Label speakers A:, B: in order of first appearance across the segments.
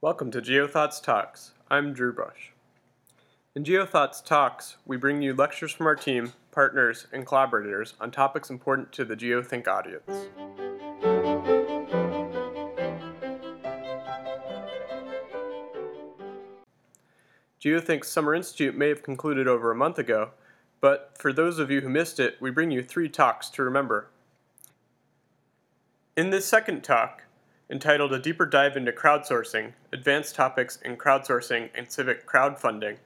A: Welcome to GeoThoughts Talks. I'm Drew Bush. In GeoThoughts Talks, we bring you lectures from our team, partners, and collaborators on topics important to the GeoThink audience. GeoThink's Summer Institute may have concluded over a month ago, but for those of you who missed it, we bring you three talks to remember. In this second talk, entitled A Deeper Dive into Crowdsourcing Advanced Topics in Crowdsourcing and Civic Crowdfunding,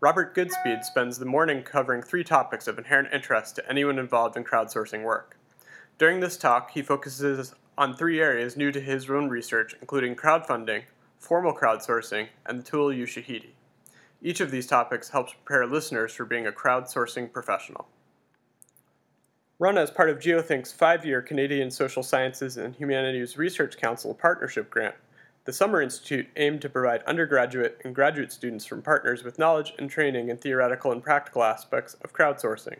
A: Robert Goodspeed spends the morning covering three topics of inherent interest to anyone involved in crowdsourcing work. During this talk, he focuses on three areas new to his own research, including crowdfunding, formal crowdsourcing, and the tool Ushahidi. Each of these topics helps prepare listeners for being a crowdsourcing professional. Run as part of GeoThink's five year Canadian Social Sciences and Humanities Research Council partnership grant, the Summer Institute aimed to provide undergraduate and graduate students from partners with knowledge and training in theoretical and practical aspects of crowdsourcing.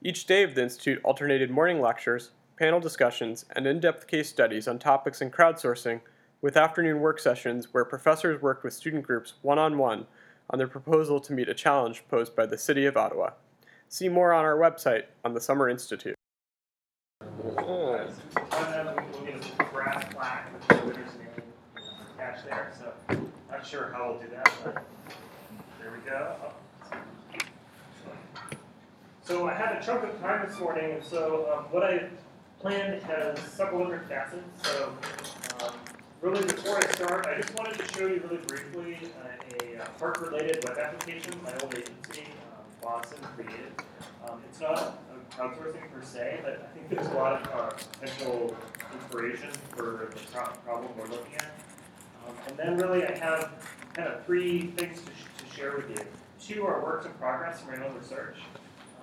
A: Each day of the Institute alternated morning lectures, panel discussions, and in depth case studies on topics in crowdsourcing, with afternoon work sessions where professors worked with student groups one on one on their proposal to meet a challenge posed by the City of Ottawa. See more on our website on the Summer Institute.
B: there, so not sure how we'll do that, but there we go. So I had a chunk of time this morning, and so um, what I planned has several different facets. So um, really before I start, I just wanted to show you really briefly uh, a, a park-related web application my old agency, Boston, created. Um, it's not crowdsourcing per se, but I think there's a lot of uh, potential inspiration for the pro problem we're looking at. Um, and then really I have kind of three things to, sh to share with you. Two are works in progress from my own research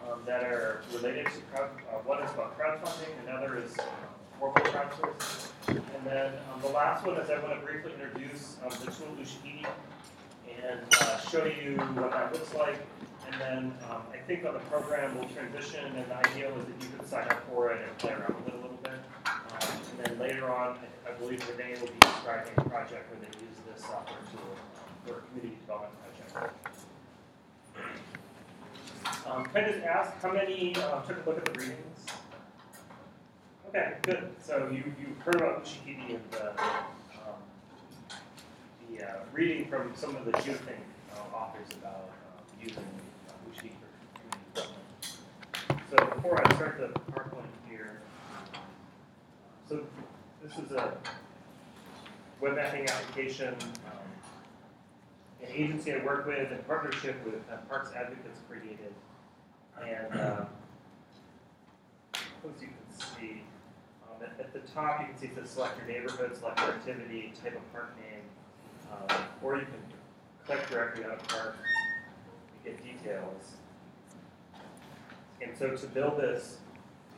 B: um, that are related to crowd, uh, one is about crowdfunding, another is um, formal crowdsourcing. And then um, the last one is I want to briefly introduce um, the tool Ushahidi and uh, show you what that looks like. And then um, I think on the program we'll transition, and the idea was that you could sign up for it and play around with it a little bit. Um, and then later on, I, I believe Renee will be describing a project where they use this software tool for a community development project. Um, can I just ask how many uh, took a look at the readings? Okay, good. So you, you heard about Ushahidi and the, um, the uh, reading from some of the geothink uh, authors about uh, using development. So before I start the PowerPoint here, so this is a web mapping application, um, an agency I work with in partnership with uh, Parks Advocates created. And um, as you can see, um, at, at, the top you can see it says select your neighborhood, select your activity, type of park name, um, or you can click directly on a park get details. And so to build this,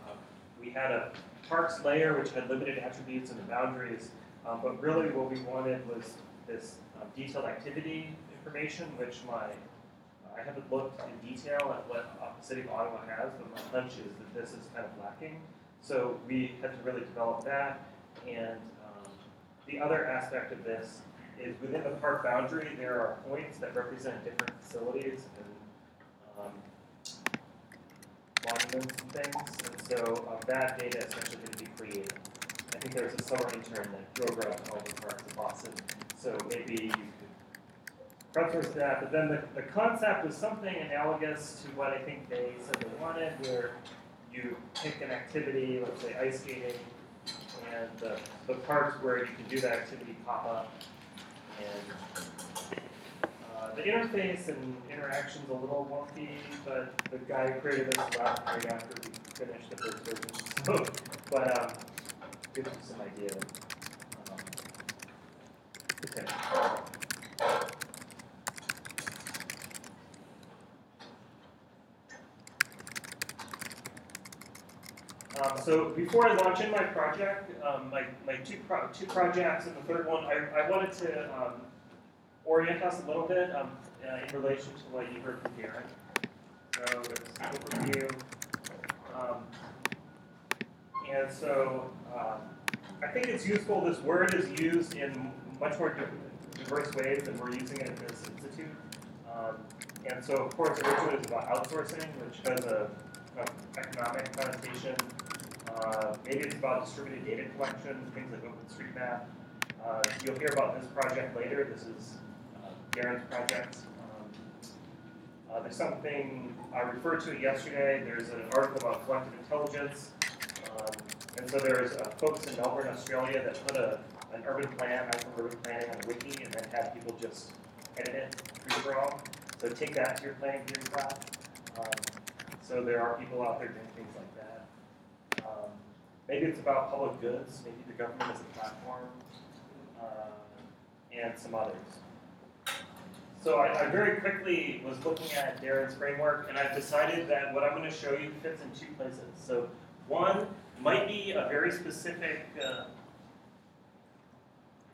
B: um, we had a parks layer which had limited attributes and boundaries, um, but really what we wanted was this um, detailed activity information, which my I haven't looked in detail at what the city of Ottawa has, but my hunch is that this is kind of lacking. So we had to really develop that. And um, the other aspect of this is within the park boundary, there are points that represent different facilities and um, monuments and things. And so um, that data is essentially going to be created. I think there's a summer intern that drove around all the parks in Boston. So maybe you could crowdsource that, but then the, the concept was something analogous to what I think they said they wanted, where you pick an activity, let's say ice skating, and the, the parts where you can do that activity pop up. And uh, the interface and interaction's a little wonky, but the guy who created this left right after we finished the first version. So, but um, gives you some idea. Um, okay. Um, so before I launch in my project, um, my, my two, pro two projects and the third one, I, I wanted to um, orient us a little bit um, uh, in relation to what you heard from Darren. So it's overview. Um, and so um, I think it's useful, this word is used in much more diverse ways than we're using it at this institute. And so, of course, originally it was about outsourcing, which has a economic connotation. Uh, maybe it's about distributed data collection, things like OpenStreetMap. Uh, you'll hear about this project later. This is uh, Darren's project. Um, uh, there's something I referred to yesterday. There's an article about collective intelligence. Um, and so there's uh, folks in Melbourne, Australia that put a, an urban plan, out for urban planning on a wiki and then had people just edit it for all. So take that to your planning theory class. Um, so there are people out there doing things like that. Maybe it's about public goods, maybe the government as a platform, uh, and some others. So I, I very quickly was looking at Darren's framework, and I've decided that what I'm going to show you fits in two places. So one might be a very specific, uh,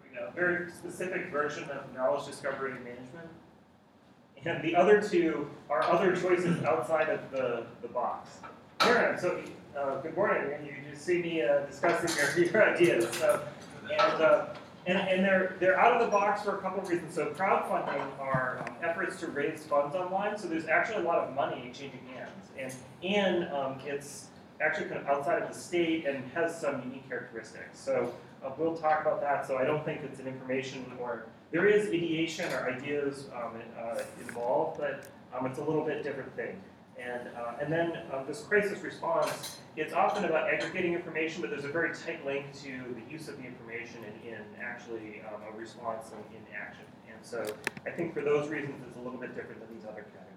B: we go, very specific version of knowledge discovery and management. And the other two are other choices outside of the, the box. Darren, so uh, good morning, and you just see me uh, discussing your, your ideas. So, and, uh, and, and they're, they're out of the box for a couple of reasons. So crowdfunding are um, efforts to raise funds online, so there's actually a lot of money changing hands. And, and um, it's actually kind of outside of the state and has some unique characteristics. So uh, we'll talk about that. So I don't think it's an information or there is ideation or ideas um, uh, involved, but um, it's a little bit different thing. And, uh, and then um, this crisis response, it's often about aggregating information, but there's a very tight link to the use of the information in, in actually um, a response and in action. And so I think for those reasons, it's a little bit different than these other categories.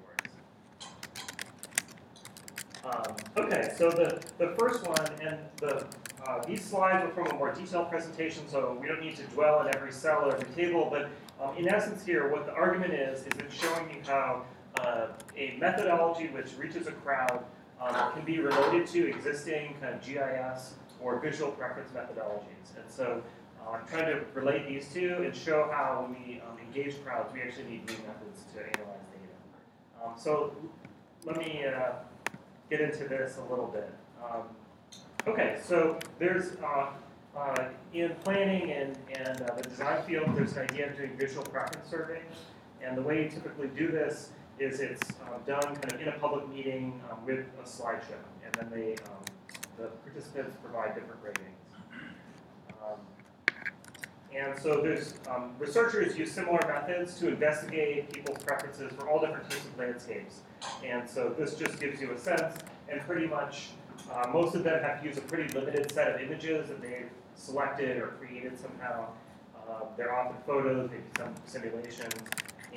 B: Um, okay, so the, the first one, and the, uh, these slides are from a more detailed presentation, so we don't need to dwell on every cell or every table, but um, in essence here, what the argument is, is it's showing you how uh, a methodology which reaches a crowd um, can be related to existing kind of GIS or visual preference methodologies. And so uh, I'm trying to relate these two and show how when we um, engage crowds, we actually need new methods to analyze data. Um, so let me uh, get into this a little bit. Um, okay, so there's uh, uh, in planning and, and uh, the design field, there's an idea of doing visual preference surveys. And the way you typically do this is it's um, done kind of in a public meeting um, with a slideshow, and then they um, the participants provide different ratings. Um, and so there's um, researchers use similar methods to investigate people's preferences for all different types of landscapes. And so this just gives you a sense, and pretty much uh, most of them have to use a pretty limited set of images that they've selected or created somehow. Uh, they're often photos, maybe some simulations.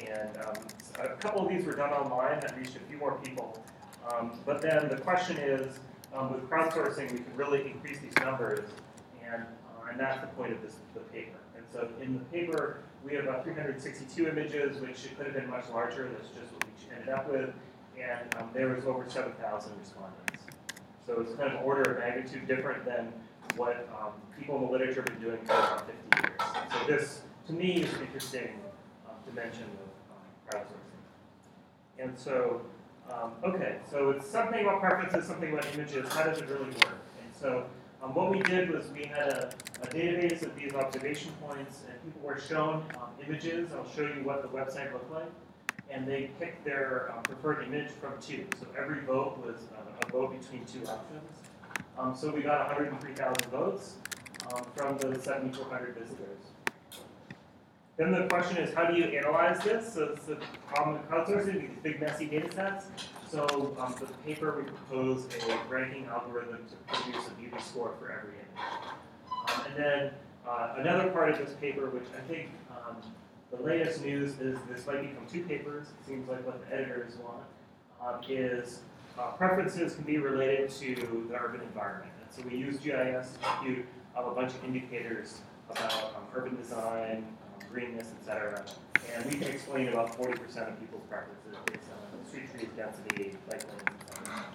B: And um, a couple of these were done online that reached a few more people. Um, but then the question is, um, with crowdsourcing, we can really increase these numbers, and, uh, and that's the point of this the paper. And so in the paper, we have about 362 images, which it could have been much larger. That's just what we ended up with. And um, there was over 7,000 respondents. So it's kind of order of magnitude different than what um, people in the literature have been doing for about 50 years. So this, to me, is interesting dimension of um, crowdsourcing. And so, um, okay, so it's something about preferences, something about images. How does it really work? And so um, what we did was we had a, a, database of these observation points, and people were shown um, images. I'll show you what the website looked like. And they picked their um, preferred image from two. So every vote was uh, a vote between two options. Um, so we got 103,000 votes from the 7,400 visitors. Then the question is, how do you analyze this? So it's the problem with crowdsourcing, these big messy data sets. So um, the paper, we propose a ranking algorithm to produce a beauty score for every image. Um, and then uh, another part of this paper, which I think um, the latest news is this might become two papers, it seems like what the editors want, um, is uh, preferences can be related to the urban environment. And so we use GIS to compute a bunch of indicators about um, urban design, greenness, etc. And we can explain about 40% of people's preferences based on street trees, density, bike lanes, etc.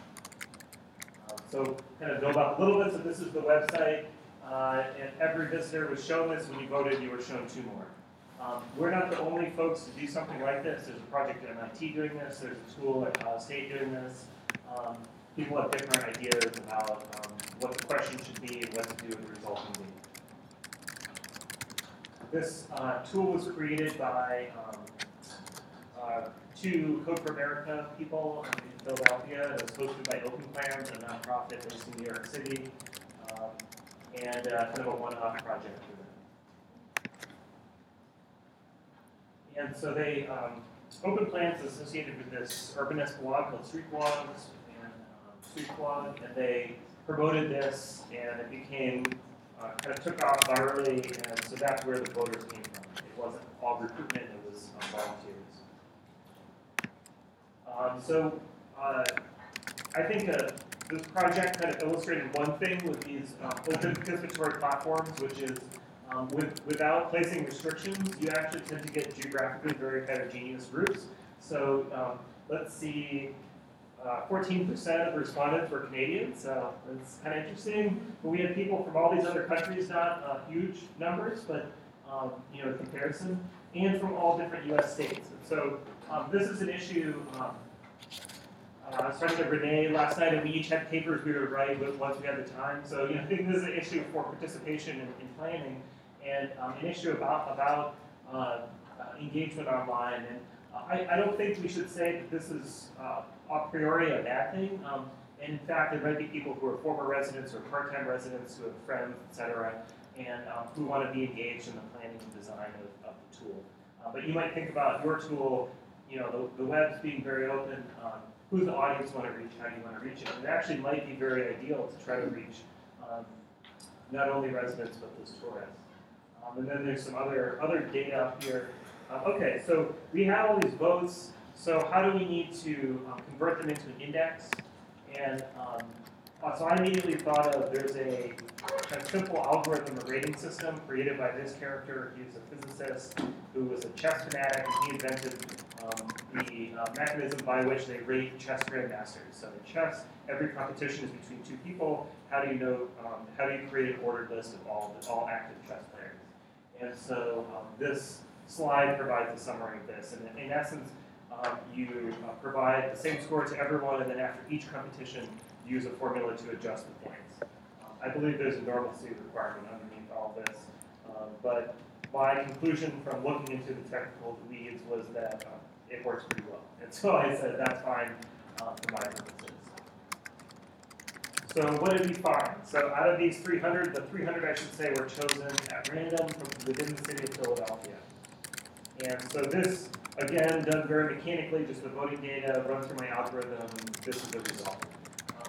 B: Um, so kind of build up a little bit. So this is the website. Uh, and every visitor was shown this. When you voted, you were shown two more. Um, we're not the only folks to do something like this. There's a project at MIT doing this. There's a tool at Ohio State doing this. Um, people have different ideas about um, what the question should be and what to do with the resulting data. This uh, tool was created by um, uh, two Code for America people in Philadelphia. It was hosted by Open Plans, a nonprofit based in New York City, um, and uh, kind of a one-off project for them. And so they, um, Open Plans is associated with this urbanist blog called Street Blogs and um, Streetsblog, and they promoted this, and it became uh, kind of took off virally, and so that's where the voters came from. It wasn't all recruitment; it was uh, volunteers. Um, so uh, I think uh, this project kind of illustrated one thing with these uh, open participatory platforms, which is um, with, without placing restrictions, you actually tend to get geographically very heterogeneous groups. So um, let's see, 14% uh, of respondents were Canadian, so it's kind of interesting. But we had people from all these other countries, not uh, huge numbers, but um, you know, in comparison, and from all different U.S. states. And so um, this is an issue. Um, uh, I was talking to Renee last night, and we each had papers we would write once we had the time. So you know, I think this is an issue for participation in, in planning, and um, an issue about about uh, uh engagement online. And I, I, don't think we should say that this is uh, a priori a bad thing. Um, in fact, there might be people who are former residents or part-time residents who have friends, etc., and um, who want to be engaged in the planning and design of, of the tool. Uh, but you might think about your tool, you know, the, the web's being very open. Um, who's the audience want to reach? How do you want to reach it? And it actually might be very ideal to try to reach um, not only residents but those tourists. Um, and then there's some other other data here. Uh, okay, so we have all these votes. So how do we need to um, convert them into an index? And um, uh, so I immediately thought of there's a kind of simple algorithm or rating system created by this character. He was a physicist who was a chess fanatic, and he invented um, the uh, mechanism by which they rate chess grandmasters. So in chess, every competition is between two people. How do you know? Um, how do you create an ordered list of all all active chess players? And so um, this slide provides a summary of this. And in essence, um, you uh, provide the same score to everyone, and then after each competition, use a formula to adjust the points. Um, I believe there's a normalcy requirement underneath all this, um, but my conclusion from looking into the technical weeds was that um, it works pretty well. And so I said that's fine uh, for my purposes. So what did we find? So out of these 300, the 300 I should say were chosen at random from within the city of Philadelphia. And so this, again, done very mechanically, just the voting data, run through my algorithm, this is the result.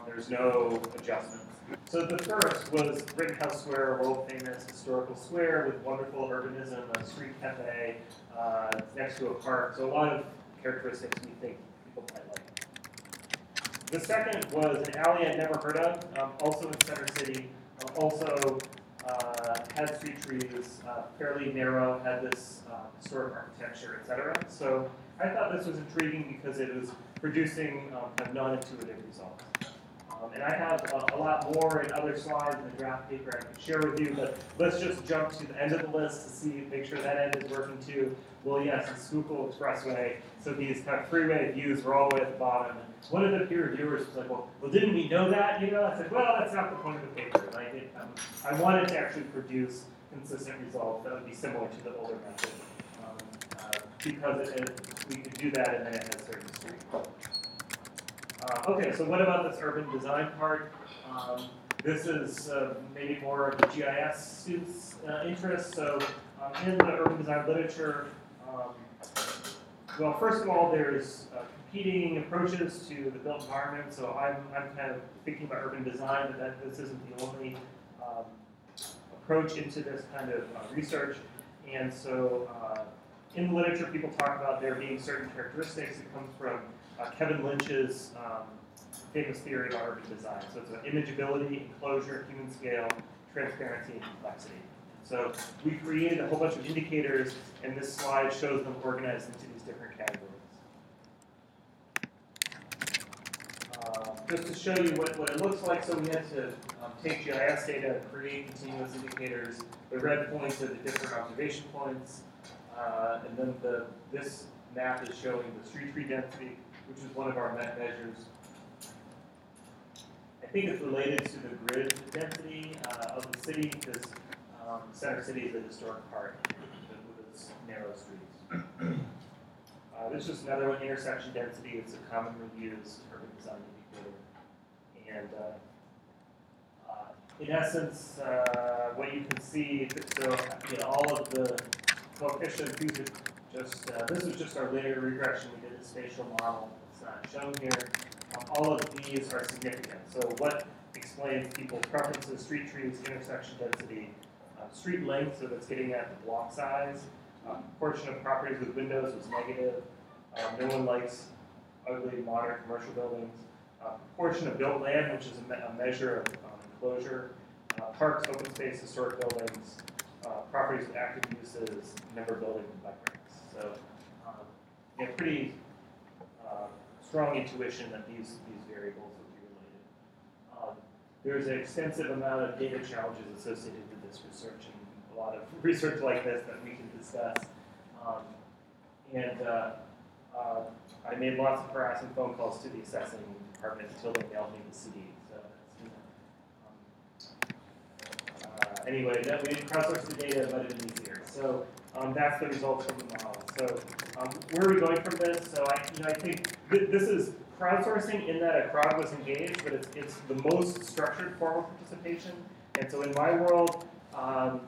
B: There's no adjustments. So the first was Rittenhouse Square, a world famous historical square with wonderful urbanism, a street cafe uh, next to a park. So a lot of characteristics we think people might like. The second was an alley I'd never heard of, um, also in Center City, uh, also had street trees, uh, fairly narrow, had this uh, historic architecture, etc. So I thought this was intriguing because it was producing um, non-intuitive results. Um, and I have a, a, lot more in other slides in the draft paper I can share with you, but let's just jump to the end of the list to see, make sure that end is working too. Well, yes, the Schuylkill Expressway. So these kind of freeway views are all the way at the bottom. And one of the peer reviewers was like, well, well, didn't we know that? You know, I said, well, that's not the point of the paper. Like, it, um, I wanted to actually produce consistent results that would be similar to the older method. Um, uh, because it, it, we could do that and then it has. Uh, okay, so what about this urban design part? Um, this is uh, maybe more of the GIS students' uh, interest. So um, in the urban design literature, um, well, first of all, there's uh, competing approaches to the built environment. So I'm, I'm kind of thinking about urban design, but that this isn't the only um, approach into this kind of uh, research. And so uh, in the literature, people talk about there being certain characteristics. that come from uh, Kevin Lynch's um, famous theory of urban design. So it's an imageability, enclosure, human scale, transparency, and complexity. So we created a whole bunch of indicators, and this slide shows them organized into these different categories. Uh, just to show you what, what it looks like, so we had to um, take GIS data, create continuous indicators. The red points are the different observation points, uh, and then the, this map is showing the street tree density, which is one of our met measures. I think it's related to the grid density uh, of the city because um, Center City is a historic park with its narrow streets. Uh, this is just another one, intersection density. It's a commonly used urban design indicator. And uh, uh, in essence, uh, what you can see, so you know, all of the coefficients, these are just, uh, this is just our linear regression. We did the spatial model. It's not shown here. Um, all of these are significant. So what explains people's preferences, street trees, intersection density, uh, street length, so that's getting at the block size, um, portion of properties with windows was negative. Um, no one likes ugly modern commercial buildings. Uh, portion of built land, which is a, me- a measure of um, enclosure. Uh, parks, open space, historic buildings, uh, properties with active uses, of buildings bike racks. So, um, yeah, pretty uh, strong intuition that these these variables would be related. Um, there's an extensive amount of data challenges associated with this research, and a lot of research like this that we can discuss. Um, and uh, uh, I made lots of harassing phone calls to the assessing department until they mailed me the CD. So um, uh, anyway, that we crowdsourced the data, but it been easier. So um, that's the results from the model. So um, where are we going from this? So I, you know, I think th- this is crowdsourcing in that a crowd was engaged, but it's, it's the most structured form of participation. And so in my world, um,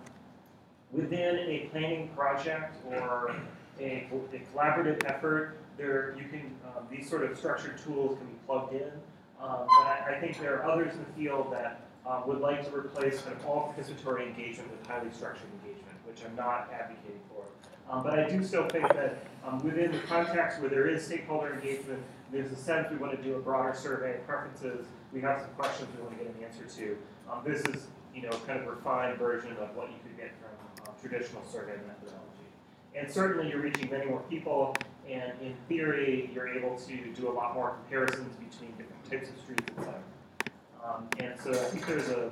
B: within a planning project or a, a collaborative effort, there you can um, these sort of structured tools can be plugged in. Um, but I, I think there are others in the field that um, would like to replace kind of all participatory engagement with highly structured engagement, which I'm not advocating for. Um, but I do still think that um, within the context where there is stakeholder engagement, there's a sense we want to do a broader survey of preferences. We have some questions we want to get an answer to. Um, this is, you know, kind of refined version of what you could get from uh, traditional survey methodology. And certainly you're reaching many more people, and in theory, you're able to do a lot more comparisons between different types of streets, et cetera. Um, and so I think there's a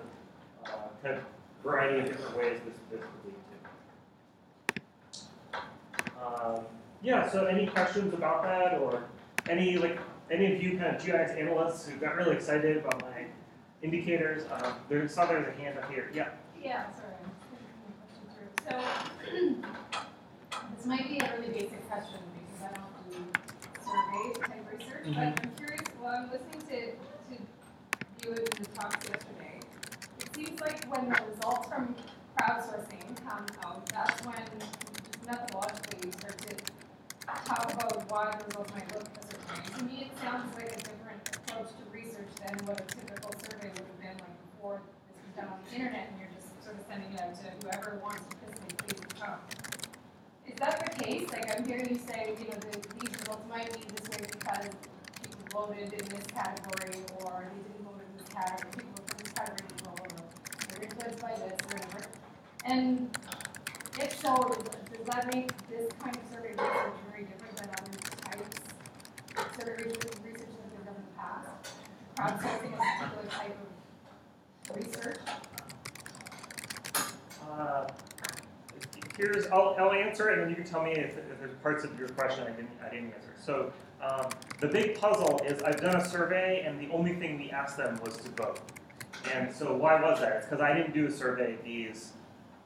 B: uh, kind of variety of different ways this, this could lead to. Um, yeah, so any questions about that, or any like any of you kind of GIS analysts who got really excited about my indicators? Um, there, saw there's a hand up here. Yeah.
C: Yeah, sorry, I'm thinking my question through. So, this might be a really basic question because I don't do survey type research, but I'm curious, while I'm listening to, to you and the talks yesterday, it seems like when the results from crowdsourcing come out, that's when methodologically start to talk about why the results might look a certain way. To me, it sounds like a different approach to research than what a typical survey would have been like before this was done on the internet and you're just sort of sending it out to whoever wants to participate, please come. Is that the case? Like I'm hearing you say, you know, the, these results might be this way because people voted in this category or they didn't vote in this category, people in this category didn't or they're influenced by this or whatever. And if so, does, that make this kind of survey research very different than other types of survey research research that they've done in the past? Crowdsourcing a particular type of research.
B: Uh, here's, I'll, I'll answer and then you can tell me if, if there's parts of your question I didn't, I didn't answer. So um, the big puzzle is I've done a survey, and the only thing we asked them was to vote. And so why was that? It's because I didn't do a survey; these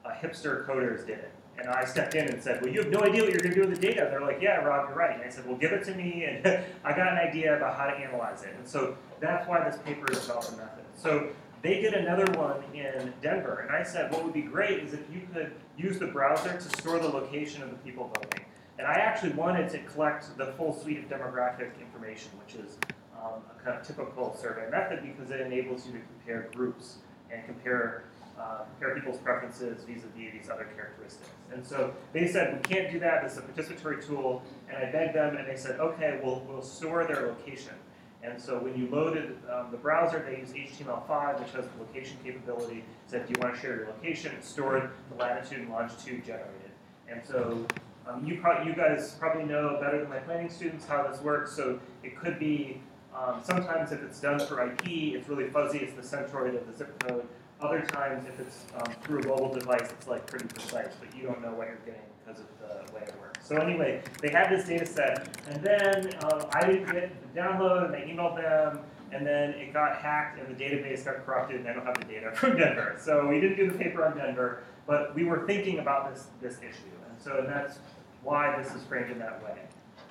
B: uh, hipster coders did it. And I stepped in and said, "Well, you have no idea what you're going to do with the data." They're like, "Yeah, Rob, you're right." And I said, "Well, give it to me," and I got an idea about how to analyze it. And so that's why this paper is about the method. So they did another one in Denver, and I said, what would be great is if you could use the browser to store the location of the people voting. And I actually wanted to collect the full suite of demographic information, which is um, a kind of typical survey method because it enables you to compare groups and compare uh, compare people's preferences vis-a-vis these other characteristics. And so they said, we can't do that, this is a participatory tool, and I begged them, and they said, okay, we'll, we'll store their location. And so when you loaded um, the browser, they used HTML5, which has the location capability. Said, do you want to share your location? It stored the latitude and longitude generated. And so um, you, pro- you guys probably know better than my planning students how this works. So it could be um, sometimes if it's done for IP, it's really fuzzy. It's the centroid of the zip code. Other times, if it's um, through a mobile device, it's like pretty precise, but you don't know what you're getting because of the way it works. So anyway, they had this data set, and then um, I didn't get the download, and they emailed them, and then it got hacked, and the database got corrupted, and I don't have the data from Denver. So we didn't do the paper on Denver, but we were thinking about this this issue, and so that's why this is framed in that way.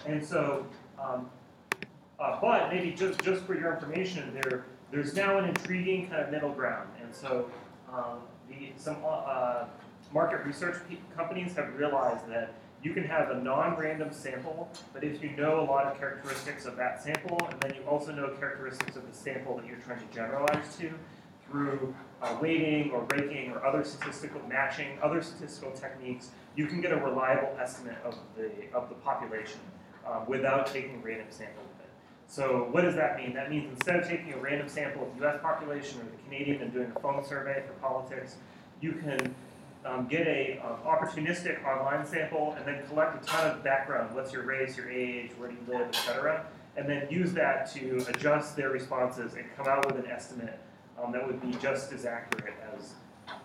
B: And so, um, uh, but maybe just, just for your information, there, there's now an intriguing kind of middle ground. And so, um, the, some, uh, market research companies have realized that you can have a non-random sample, but if you know a lot of characteristics of that sample, and then you also know characteristics of the sample that you're trying to generalize to through uh, weighting or raking or other statistical matching, other statistical techniques, you can get a reliable estimate of the of the population um, without taking random sample of it. So what does that mean? That means instead of taking a random sample of the U.S. population or the Canadian and doing a phone survey for politics, you can um, get a um, opportunistic online sample and then collect a ton of background. What's your race, your age, where do you live, etc. And then use that to adjust their responses and come out with an estimate um, that would be just as accurate as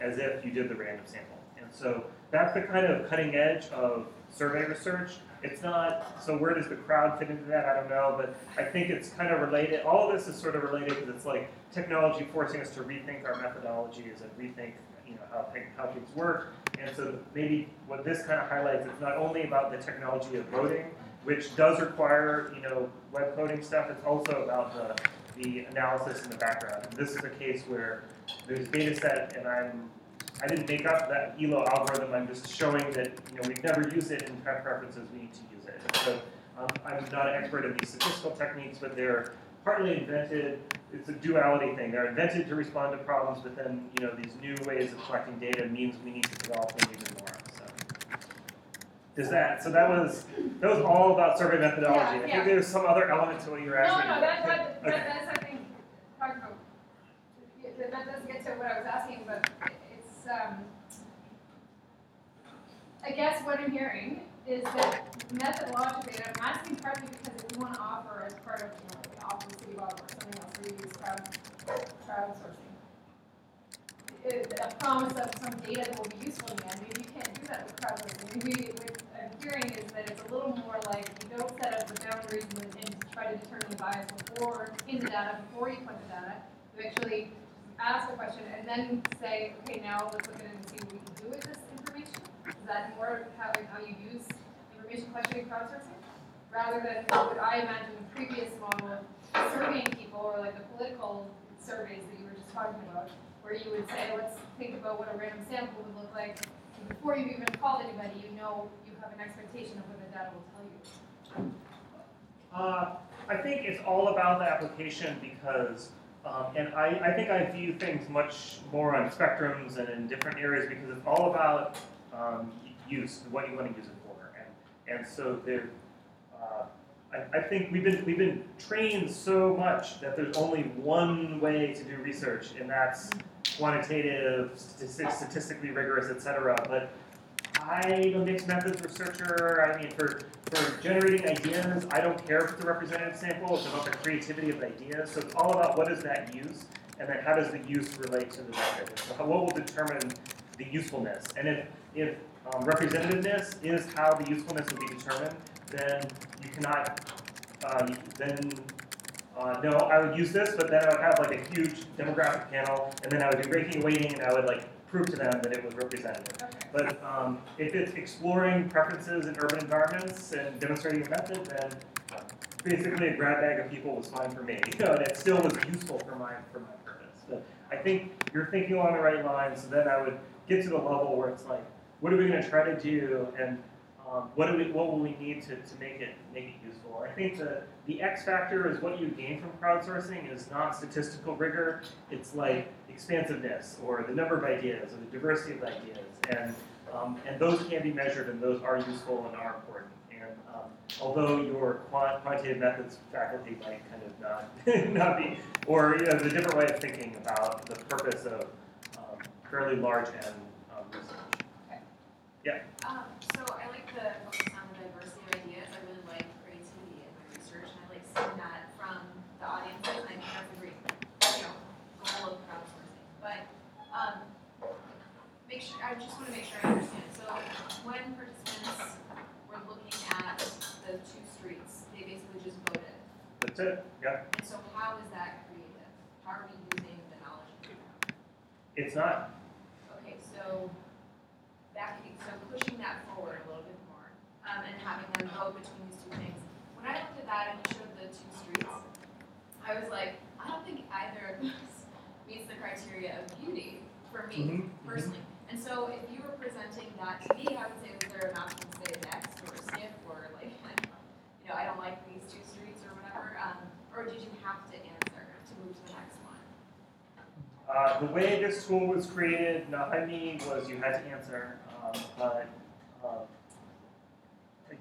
B: as if you did the random sample. And so that's the kind of cutting edge of survey research. It's not so where does the crowd fit into that? I don't know, but I think it's kind of related. All of this is sort of related because it's like technology forcing us to rethink our methodologies and rethink you know how things, how things work. And so maybe what this kind of highlights is not only about the technology of voting, which does require you know web coding stuff. It's also about the the analysis in the background. And this is a case where there's data set and I'm I didn't make up that ELO algorithm. I'm just showing that you know we've never used it in prep preferences. We need to use it. So um, I'm not an expert in these statistical techniques, but they're partly invented. It's a duality thing. They're invented to respond to problems, but then you know these new ways of collecting data means we need to develop them even more. So is that so? That was that was all about survey methodology.
C: Yeah,
B: I think there's some other element to what you're asking.
C: no, that, that,
B: Okay.
C: that, that's, I think, that, that does get to what I was asking, but it's, um, I guess what I'm hearing is that methodologically, and I'm asking partly because if you wanna offer as part of, you know, the Office of City or something else, we use crowd, crowdsourcing. A promise of some data that will be useful in the maybe you can't do that with crowdsourcing. Maybe what I'm hearing is that it's a little more like you don't set up the boundaries and, and try to determine the bias before, in the data, before you put the data. You actually ask a question and then say, okay, now let's look at it and see what we can do with this information. Is that more how, how you use information questioning crowdsourcing? Rather than what I imagine the previous model of surveying people or like the political surveys that you were just talking about, where you would say, let's think about what a random sample would look like. And before you've even call anybody, you know, you have an expectation of what the data will tell you.
B: Uh, I think it's all about the application because, um, and I, I think I view things much more on spectrums and in different areas because it's all about um, use, what you want to use it for. And, and so there, uh, I, I think we've been, we've been trained so much that there's only one way to do research, and that's quantitative, statistic, statistically rigorous, et cetera. But I'm a mixed methods researcher. I mean, for, for generating ideas, I don't care if it's a representative sample. It's about the creativity of the ideas. So it's all about what does that use, and then how does the use relate to the method. So how, what will determine the usefulness? And if, if um, representativeness is how the usefulness will be determined, then you cannot, uh, then uh, no, I would use this, but then I would have like a huge demographic panel, and then I would do ranking weighting, and I would like prove to them that it was representative. But um, if it's exploring preferences in urban environments and demonstrating a method, then basically a grab bag of people was fine for me. You know, and it still was useful for my for my purpose. But I think you're thinking along the right lines. So then I would get to the level where it's like, what are we going to try to do, and um, what do we what will we need to, to make it make it useful? I think the the X factor is what you gain from crowdsourcing is not statistical rigor. It's like expansiveness or the number of ideas or the diversity of ideas, and um, and those can be measured, and those are useful and are important. And um, although your quant- quantitative methods faculty might kind of not not be, or you know, a different way of thinking about the purpose of um, fairly large research.
D: Um, so I like the focus on the diversity of ideas. I really like creativity in my research, and I like seeing that from the audiences. And I think that's a great, you know, goal of crowdsourcing. But um, make sure I just want to make sure I understand. So when participants were looking at the two streets, they basically just voted.
B: That's it. Yeah.
D: And so how is that creative? How are we using the knowledge? of the crowd?
B: It's not.
D: Okay, so back, so pushing that forward a little bit more. Um, and having them vote between these two things. When I looked at that and you showed the two streets, I was like, I don't think either of those meets the criteria of beauty for me
B: Mhm, mhm.
D: personally. And so if you were presenting that to me, I would say, was there an option to say next or skip or like, you know, I don't like these two streets or whatever? Um, or did you have to answer to move to the next?
B: Uh, the way this tool was created, not by me, was you had to answer, um, but um,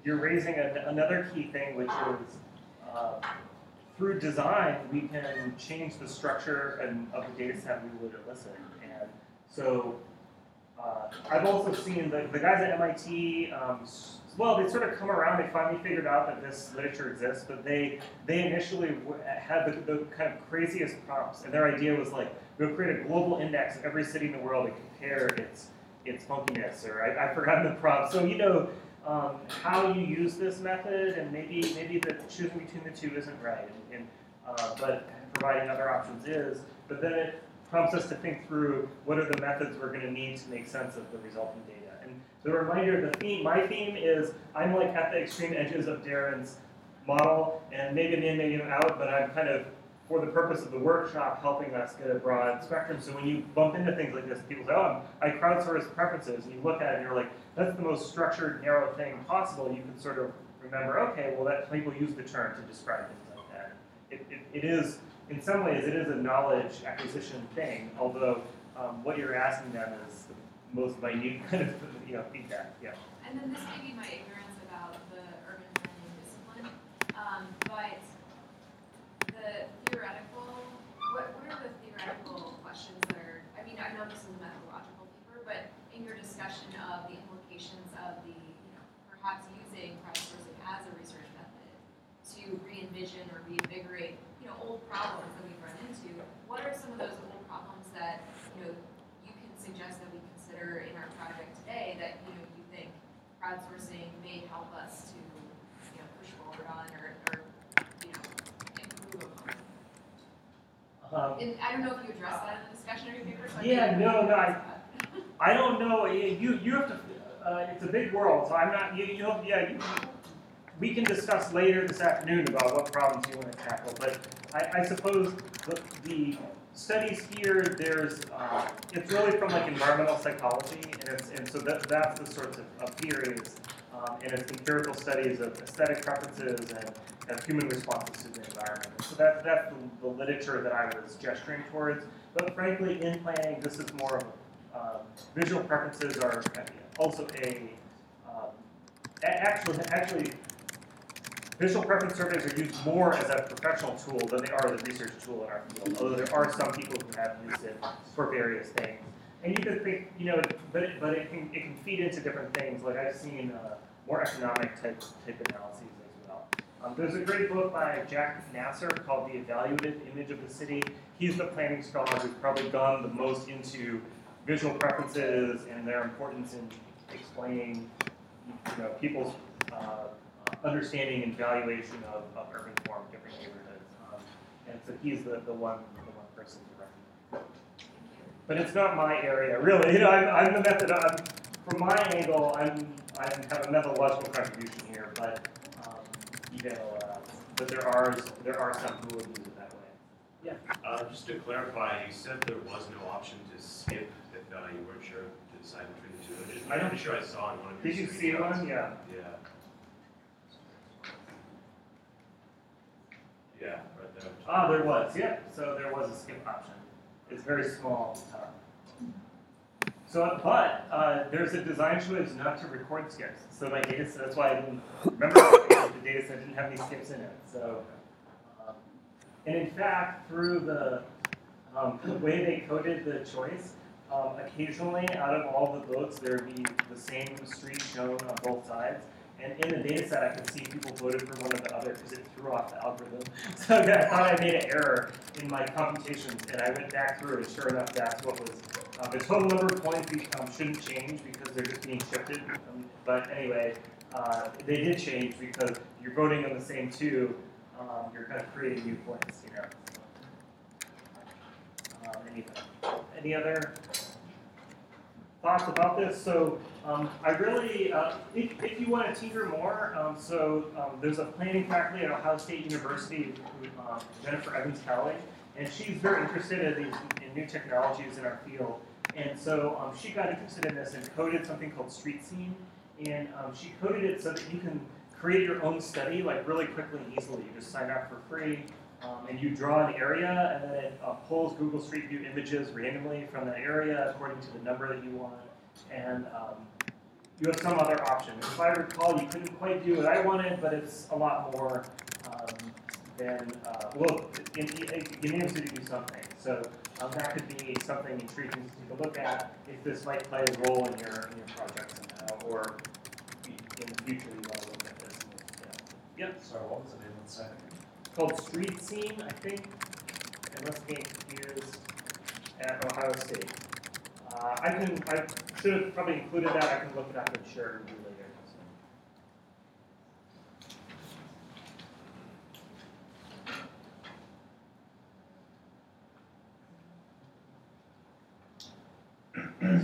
B: you're raising an, another key thing, which is uh, through design, we can change the structure and of the data set we would elicit. And so uh, I've also seen the, the guys at MIT, um, well, they sort of come around, they finally figured out that this literature exists, but they, they initially had the, the kind of craziest prompts. And their idea was like, we'll create a global index of every city in the world and compare its, its funkiness, or I, I've forgotten the prompt. So, you know, um, how you use this method, and maybe maybe the choosing between the two isn't right, and, and uh, but providing other options is. But then it prompts us to think through what are the methods we're going to need to make sense of the resulting data. And the reminder, the theme, my theme is I'm like at the extreme edges of Darren's model, and maybe in, maybe I'm out, but I'm kind of for the purpose of the workshop helping us get a broad spectrum. So when you bump into things like this, people say, "Oh, I crowdsource preferences," and you look at it and you're like, "That's the most structured, narrow thing possible." You can sort of remember, okay, well, that people use the term to describe things like that. It, it, it is, in some ways, it is a knowledge acquisition thing. Although um, what you're asking them is the most minute kind of you know feedback. Yeah.
D: And then this may be my ignorance about the urban planning discipline, um, but the theoretical, what, what are the theoretical questions that are, I mean, I know this is a methodological paper, but in your discussion of the implications of the, you know, perhaps using crowdsourcing as a research method to re-envision or reinvigorate, you know, old problems that we've run into, what are some of those old problems that, you know, you can suggest that we consider in our project today that, you know, you think crowdsourcing may help us to, you know, push forward on or, or, you know, improve upon?
B: Um,
D: And I don't know if you addressed that in the discussion of your paper, so I
B: Yeah,
D: think-
B: no, no, I- I don't know. You you have to. Uh, it's a big world, so I'm not. You you know, yeah. You, we can discuss later this afternoon about what problems you want to tackle, but I, I suppose the, the studies here, there's, uh, it's really from like environmental psychology, and and so that that's the sorts of, of theories, um, and it's empirical studies of aesthetic preferences and, and human responses to the environment. So that that's the, the literature that I was gesturing towards. But frankly, in planning, this is more um, visual preferences are also a, um, actually, actually, visual preference surveys are used more as a professional tool than they are as a research tool in our field. Although there are some people who have used it for various things. And you could think, you know, but it, but it can it can feed into different things. Like I've seen uh, more economic type type analyses as well. Um, there's a great book by Jack Nasar called The Evaluative Image of the City. He's the planning scholar who's probably gone the most into visual preferences and their importance in explaining, you know, people's uh, understanding and valuation of, of urban form, different neighborhoods. Um, and so he's the, the one the one person to recommend. But it's not my area, really. You know, I'm, I'm the method. I'm, from my angle, I'm I have a methodological contribution here, but um, you know, uh, but there are there are some who would use it that way.
E: Uh, just to clarify, you said there was no option to skip if uh, you weren't sure to decide between the two. I'm just-
B: I don't-
E: sure I saw in one of your.
B: Did you see
E: screenshots.
B: one? Yeah.
E: Yeah. Yeah, right there.
B: Ah, there was. Yep. So there was a skip option. It's very small. So, but uh, there's a design choice not to record skips. So my data set, that's why I didn't remember the data set didn't have any skips in it. So, um, and in fact, through the, um, the way they coded the choice, um, occasionally out of all the votes, there would be the same street shown on both sides. And in the data set, I could see people voted for one or the other because it threw off the algorithm. So I thought I made an error in my computations, and I went back through and sure enough, that's what was. Um, the total number of points um, shouldn't change because they're just being shifted. Um, but anyway, uh, they did change because you're voting on the same two. Um, you're kind of creating new points, you know. Um, any, any other thoughts about this. So um, I really, uh, if, if you want to tinker more, um, so um, there's a planning faculty at Ohio State University, um, Jennifer Evans-Cowley, and she's very interested in these in new technologies in our field. And so um, she got interested in this and coded something called Street Scene, and um, she coded it so that you can create your own study like really quickly and easily. You just sign up for free. Um, and you draw an area, and then it uh, pulls Google Street View images randomly from that area according to the number that you want. And um, you have some other option. If I recall, you couldn't quite do what I wanted, but it's a lot more um, than, uh, well, it, it, it to do something. So um, that could be something intriguing to take a look at if this might play a role in your, in your project somehow, or in the future you want to look at this. Yeah. Yep
F: Sorry, what was the name of the site?
B: Called StreetSeen, I think, unless getting confused, at Ohio State. Uh, I can, I should have probably included that, I can look it up and share it with you later.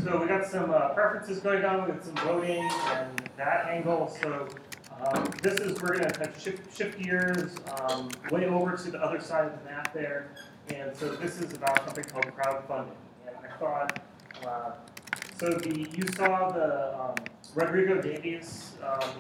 B: So we got some uh, preferences going on, got some voting and that angle, so um, this is, we're gonna kind of shift, shift gears, um, way over to the other side of the map there. And so this is about something called crowdfunding. And I thought, uh, so the, you saw the, um, Rodrigo Davies, um,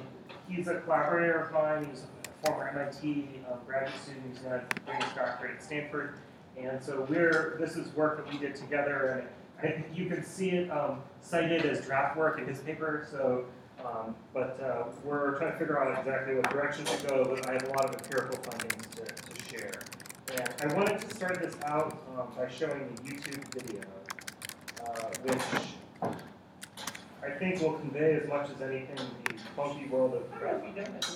B: he's a collaborator of mine, he's a former MIT um, graduate student, he's gonna bring his doctorate at Stanford. And so we're, this is work that we did together, and I you can see it, um, cited as draft work in his paper, so um, but uh, we're trying to figure out exactly what direction to go, but I have a lot of empirical findings to, to share. And I wanted to start this out um, by showing a YouTube video, uh, which I think will convey as much as anything the funky world of
G: but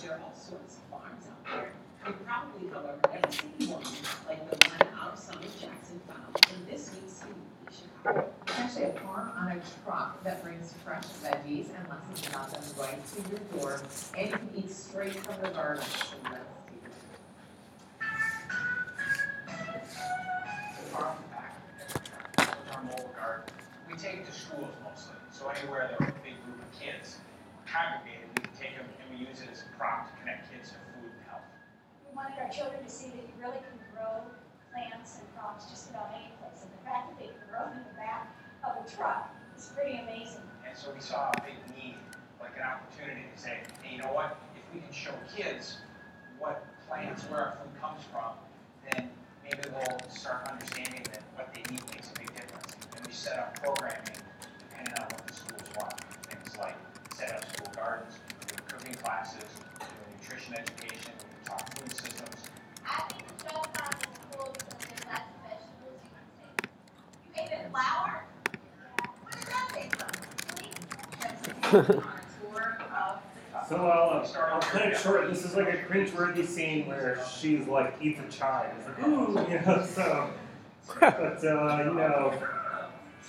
G: there are all sorts of farms out there. You probably, however, one, like the one out of Jackson found in this week's CBP Chicago. It's actually a farm on a truck that brings fresh veggies and lessons about them right to your door, and you can eat straight from the garden. So that's
H: the farm back with our mobile garden. We take it to schools mostly, so anywhere there are a big group of kids congregated, we can take them and we use it as a prop to connect kids to food and health.
I: We wanted our children to see that you really can grow plants just about any place. And the fact that they can grow in the back of a truck is pretty amazing.
H: And so we saw a big need, like an opportunity to say, hey, you know what, if we can show kids what plants, where our food comes from, then maybe they'll start understanding that what they eat makes a big difference. And we set up programming depending on what the schools want. Things like set up school gardens, cooking classes, nutrition education, we talk food systems.
I: I think the job process is cool because there's lots of vegetables you can say. You ate a flower? Where did that take from?
G: On a tour of the
B: So I'll, I'll cut it short. This is like a cringeworthy scene where she's like eats a chive. It's like, ooh, you know, so. But, uh, you know,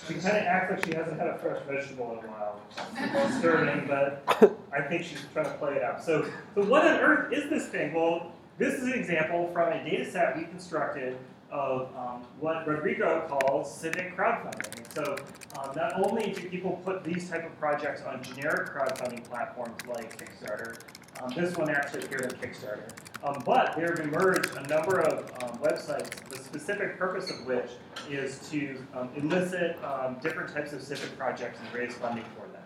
B: she kind of acts like she hasn't had a fresh vegetable in a while. It's disturbing, but I think she's trying to play it out. So, so what on earth is this thing? Well, this is an example from a data set we constructed of um, what Rodrigo calls civic crowdfunding. So um, not only do people put these type of projects on generic crowdfunding platforms like Kickstarter, um, this one actually appeared on Kickstarter, um, but there have emerged a number of um, websites, the specific purpose of which is to um, elicit different types of civic projects and raise funding for them.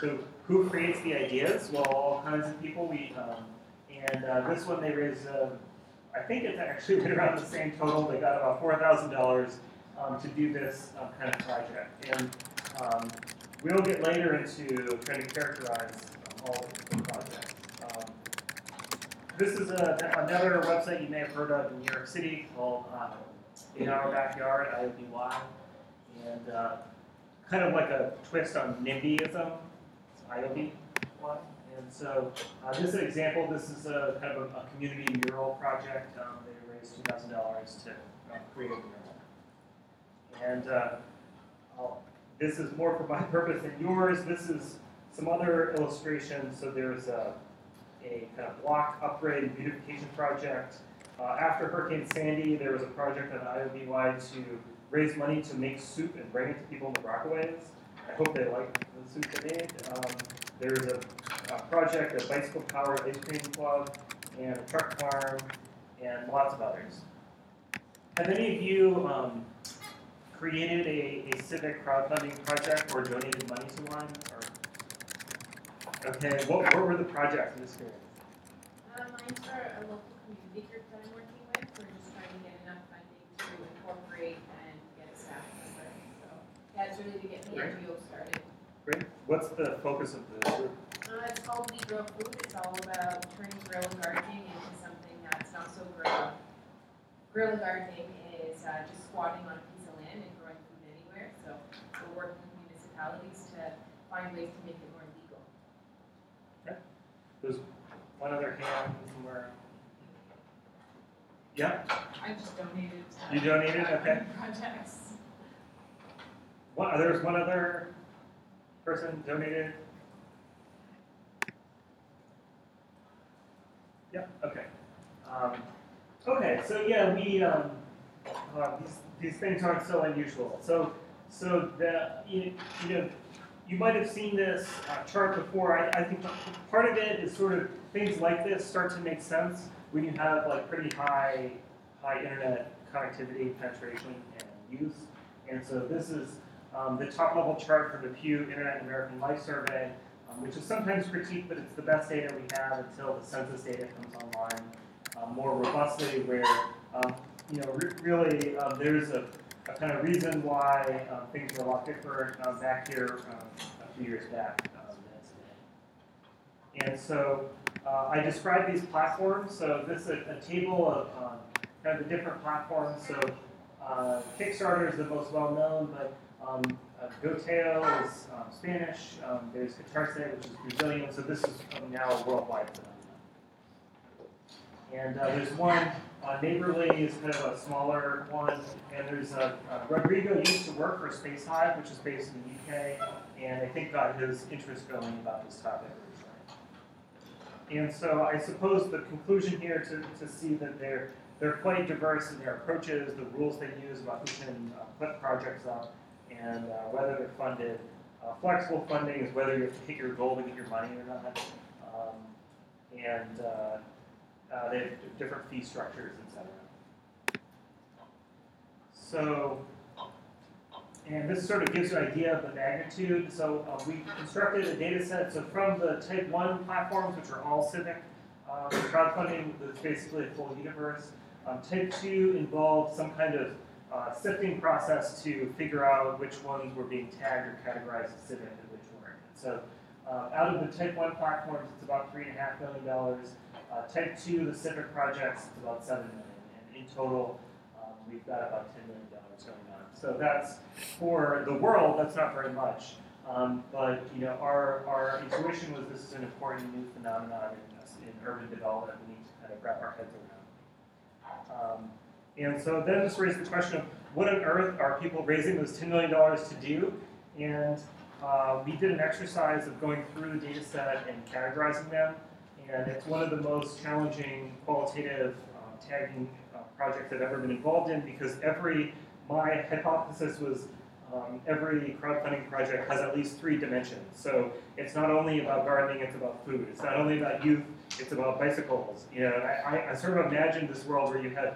B: So who creates the ideas? Well, all kinds of people. We and uh, this one they raised, uh, I think it's actually right around the same total. They got about four thousand dollars um, to do this um, kind of project. And um, we'll get later into trying to characterize all the projects. Um, this is a, another website you may have heard of in New York City called uh, In Our Backyard, IOBY. And uh, kind of like a twist on NIMBYism, it's IOB one. And so uh, this is an example. This is a kind of a, a community mural project. Um, they raised two thousand dollars to uh, create a mural. And uh, this is more for my purpose than yours. This is some other illustrations. So there's a, a kind of block upgrade and beautification project. Uh, after Hurricane Sandy, there was a project on IOBY to raise money to make soup and bring it to people in the Rockaways. I hope they like the soup they made. Um, there's a, a project, a bicycle powered ice cream club, and a truck farm, and lots of others. Have any of you um, created a, a civic crowdfunding project or donated money to one? Or, okay, what, what were the projects in this experience?
F: Uh, mine's for a local community group that I'm working with, we're just trying to get enough funding to incorporate and get a staff member, so that's really to get the. NGO started.
B: Great. What's the focus of the group?
F: Uh, it's called We Grow Food, it's all about turning guerrilla gardening into something that's not so guerrilla. Guerrilla gardening is, uh, just squatting on a piece of land and growing food anywhere, so we're working with municipalities to find ways to make it more legal. Okay.
B: There's one other hand somewhere. Yeah,
F: I just donated to.
B: You donated? Okay.
F: Projects.
B: one, there's one other person donated. Yeah, okay. Um, okay, so yeah, we, um, uh, these, these things aren't so unusual. So, so the, you, you know, you might have seen this uh, chart before. I, I think part of it is sort of things like this start to make sense when you have like pretty high, high internet connectivity, penetration, and use. And so this is um, the top level chart from the Pew Internet and American Life Survey, um, which is sometimes critiqued, but it's the best data we have until the census data comes online um, more robustly, where um, you know re- really um, there's a, a kind of reason why um, things were a lot different um, back here a few years back. And so uh, I describe these platforms. So this is a, a table of kind of the different platforms. So uh, Kickstarter is the most well known, but um, uh, is um, Spanish. Um, there's Catarse, which is Brazilian. So this is now a worldwide phenomenon. And uh, there's one, uh, Neighborly is kind of a smaller one. And there's uh, uh, Rodrigo used to work for Spacehive, which is based in the UK, and I think got his interest going about this topic. And so I suppose the conclusion here to, to see that they're they're quite diverse in their approaches, the rules they use about who can uh, put projects up, and uh, whether they're funded. Uh, flexible funding is whether you have to hit your goal to get your money or not. Um, and uh, uh, they have different fee structures, etc. So, and this sort of gives you an idea of the magnitude. So uh, we constructed a data set. So from the type one platforms, which are all civic, um, crowdfunding is basically a full universe. Um, type two involved some kind of uh, sifting process to figure out which ones were being tagged or categorized as civic and which weren't. So uh, out of the type one platforms, it's about three and a half million dollars. Uh, type two, the civic projects, it's about 7 million. And in total, um, we've got about ten million dollars going on. So that's for the world, that's not very much. Um, but you know, our, our intuition was this is an important new phenomenon in, in urban development. We need to kind of wrap our heads around. And so then just raised the question of what on earth are people raising those $10 million to do? And uh, we did an exercise of going through the data set and categorizing them. And it's one of the most challenging qualitative um, tagging uh, projects I've ever been involved in because every, my hypothesis was um, every crowdfunding project has at least three dimensions. So it's not only about gardening, it's about food. It's not only about youth, it's about bicycles. You know, I, I, I sort of imagined this world where you had uh,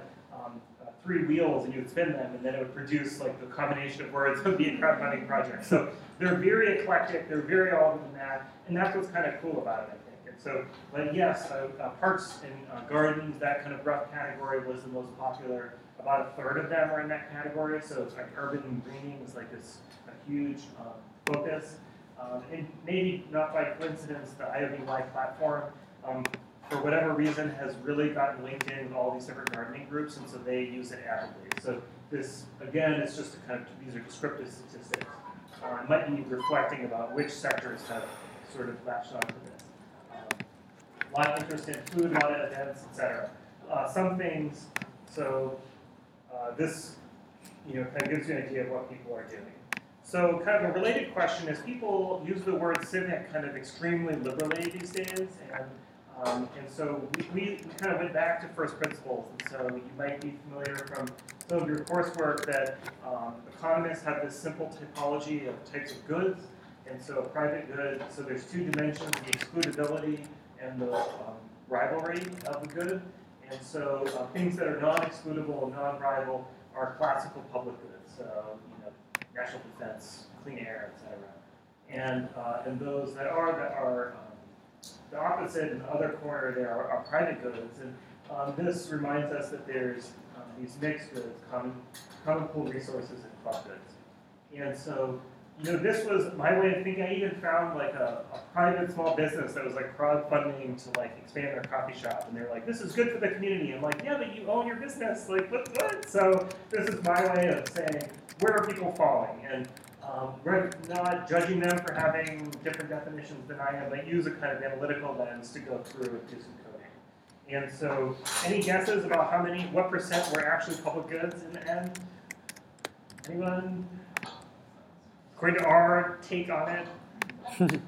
B: three wheels and you would spin them and then it would produce like the combination of words be a crowdfunding project. So they're very eclectic, they're very all over the map, and that's what's kind of cool about it, I think. And so, but yes, uh, uh, parks and uh, gardens, that kind of rough category was the most popular. About a third of them are in that category, so it's like urban greening is like this a huge um, focus. Um, and maybe not by coincidence, the IOBY platform, um, for whatever reason, has really gotten linked in with all these different gardening groups, and so they use it avidly. So this, again, is just a kind of, these are descriptive statistics. Uh, it might be reflecting about which sectors have sort of latched onto this. Um, a lot of interest in food, a lot of events, etc. Uh, some things, so uh, this, you know, kind of gives you an idea of what people are doing. So kind of a related question is people use the word civic kind of extremely liberally these days, and Um, and so we, we, kind of went back to first principles. And so you might be familiar from some of your coursework that um, economists have this simple typology of types of goods. And so a private good, so there's two dimensions, the excludability and the um, rivalry of the good. And so uh, things that are non-excludable, and non-rival are classical public goods. So, you know, national defense, clean air, et cetera. And, uh, and those that are, that are um, the opposite in the other corner there are, are private goods. And um, this reminds us that there's um, these mixed goods, common, common pool resources and club goods. And so, you know, this was my way of thinking. I even found like a, a private small business that was like crowdfunding to like expand their coffee shop. And they're like, this is good for the community. I'm like, yeah, but you own your business. Like, what? what? So this is my way of saying, where are people falling? And um, we're not judging them for having different definitions than I am, but use a kind of analytical lens to go through and do some coding. And so, any guesses about how many, what percent were actually public goods in the end? Anyone? According to our take on it,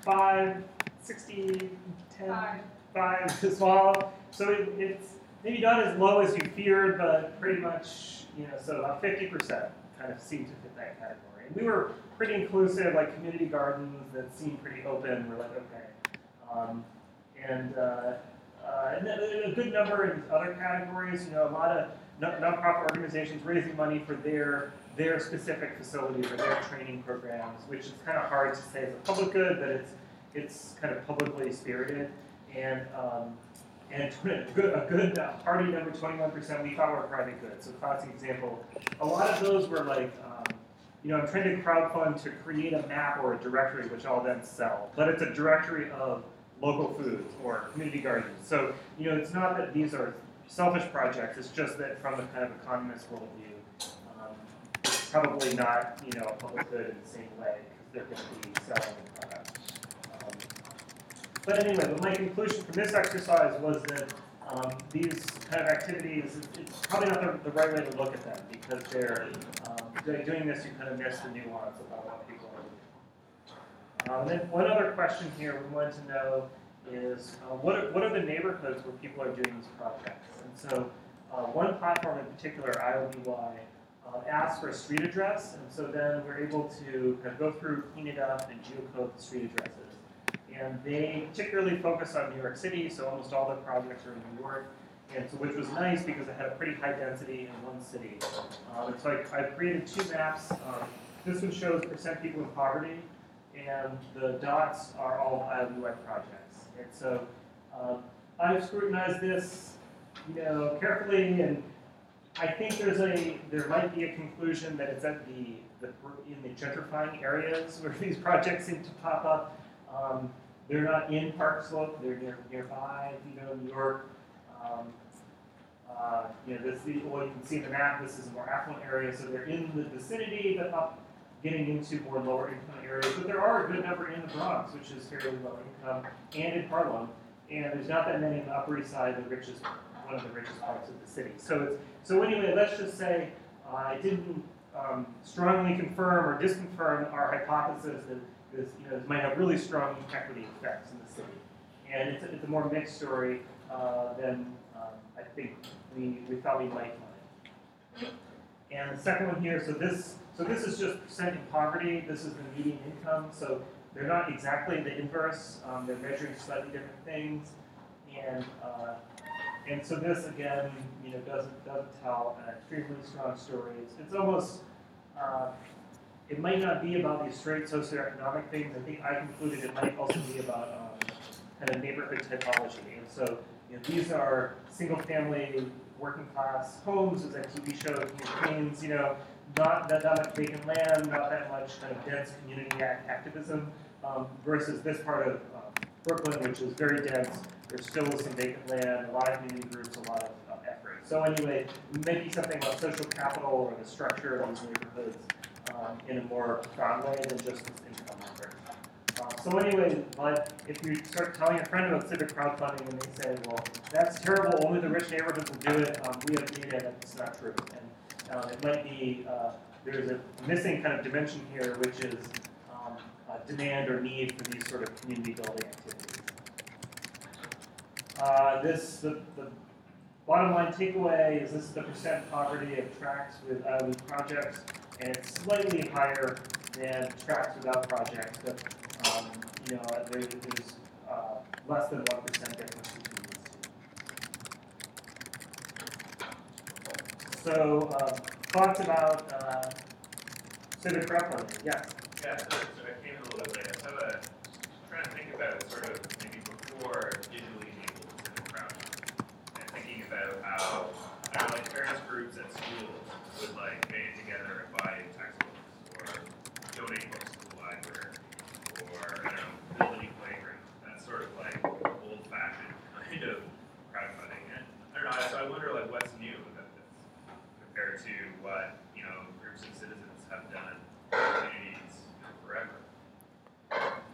B: five, 60, 10,
C: Five.
B: five is small. So it, it's maybe not as low as you feared, but pretty much, you know, so about 50% kind of seem to fit that category. And we were pretty inclusive, like community gardens that seem pretty open. We're like, okay. Um, and, uh, uh, and a good number in other categories, you know, a lot of non- nonprofit organizations raising money for their their specific facilities or their training programs, which is kind of hard to say is a public good, but it's it's kind of publicly spirited. And um, and a good, a good uh, party number, 21%, we thought were private goods. So classic example. A lot of those were like, um, you know, I'm trying to crowdfund to create a map or a directory which I'll then sell. But it's a directory of local foods or community gardens. So, you know, it's not that these are selfish projects, it's just that from a kind of economist worldview, um, it's probably not, you know, a public good in the same way because they're going to be selling the product. But anyway, but my conclusion from this exercise was that um, these kind of activities, it's- probably not the, the right way to look at them because they're, um, doing this, you kind of miss the nuance about what people are doing. Um, then one other question here we wanted to know is uh, what, are, what are the neighborhoods where people are doing these projects? And so uh, one platform in particular, IOBY, uh, asks for a street address, and so then we're able to kind of go through, clean it up, and geocode the street addresses. And they particularly focus on New York City, so almost all their projects are in New York, and so which was nice because it had a pretty high density in one city. Um, so I, I created two maps. Um, this one shows percent people in poverty, and the dots are all IOBY projects. And so um, I've scrutinized this, you know, carefully, and I think there's a there might be a conclusion that it's at the, the in the gentrifying areas where these projects seem to pop up. Um, they're not in Park Slope; they're near, nearby. You know, New York. Um, uh, you know, this well, you can see the map. This is a more affluent area, so they're in the vicinity, but up getting into more lower income areas. But there are a good number in the Bronx, which is fairly low income, and in Harlem. And there's not that many in the Upper East Side, the richest, one of the richest parts of the city. So it's so anyway. Let's just say uh, I didn't um, strongly confirm or disconfirm our hypothesis that this, you know, might have really strong equity effects in the city. And it's a, it's a more mixed story uh, than um, I think we, we thought we might find. And the second one here, so this so this is just percent in poverty. This is the median income. So they're not exactly the inverse. Um, they're measuring slightly different things. And uh, and so this again, you know, doesn't doesn't tell an extremely strong story. It's, it's almost uh, it might not be about these straight socioeconomic things. I think I concluded it might also be about um, kind of neighborhood typology. And so you know, these are single-family, working-class homes, as that TV show contains. You know, not that, much vacant land, not that much kind of dense community ac- activism, um, versus this part of uh, Brooklyn, which is very dense. There's still some vacant land, a lot of community groups, a lot of uh, effort. So anyway, maybe something about social capital or the structure of these neighborhoods um, in a more profound way than just this income number. Uh, so anyway, but if you start telling a friend about civic crowdfunding and they say, well, that's terrible, only the rich neighborhoods will do it, um, we have data that it's not true. And um, it might be, uh, there's a missing kind of dimension here, which is um, demand or need for these sort of community building activities. Uh, this, the, the bottom line takeaway is this is the percent poverty of tracks with, uh, with projects, and it's slightly higher than tracks without projects, but, um, you know, there, there's, uh, less than one percent difference between these two. So, uh, thoughts about, uh, civic yes?
J: Yeah, so, so I came a little bit late. So, uh, trying to think about sort of maybe before digitally enabled civic crowdfunding, and thinking about how, I know, like parents groups at schools would like band together and donate books to the library, or, I know, build a new playground. That's sort of like old fashioned kind of crowdfunding. And I don't know, so I wonder like what's new about this compared to what, you know, groups of citizens have done in communities you know, forever.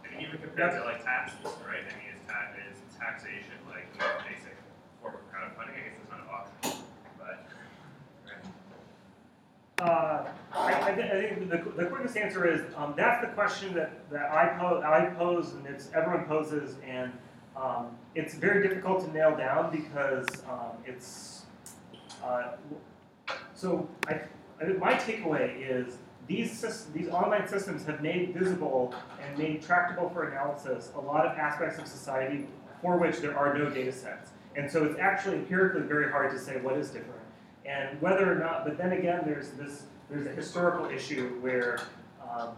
J: Mean, even compared to like taxes, right? I mean, is tax is taxation like the most basic form of crowdfunding? I guess it's not an option, but right.
B: Uh, I, I, thi- I think the, the quickest answer is um, that's the question that, that I pose, I pose and it's everyone poses, and um, it's very difficult to nail down because um, it's uh, so I, I my takeaway is these these online systems have made visible and made tractable for analysis a lot of aspects of society for which there are no data sets, and so it's actually empirically very hard to say what is different and whether or not. But then again, there's this there's a historical issue where um,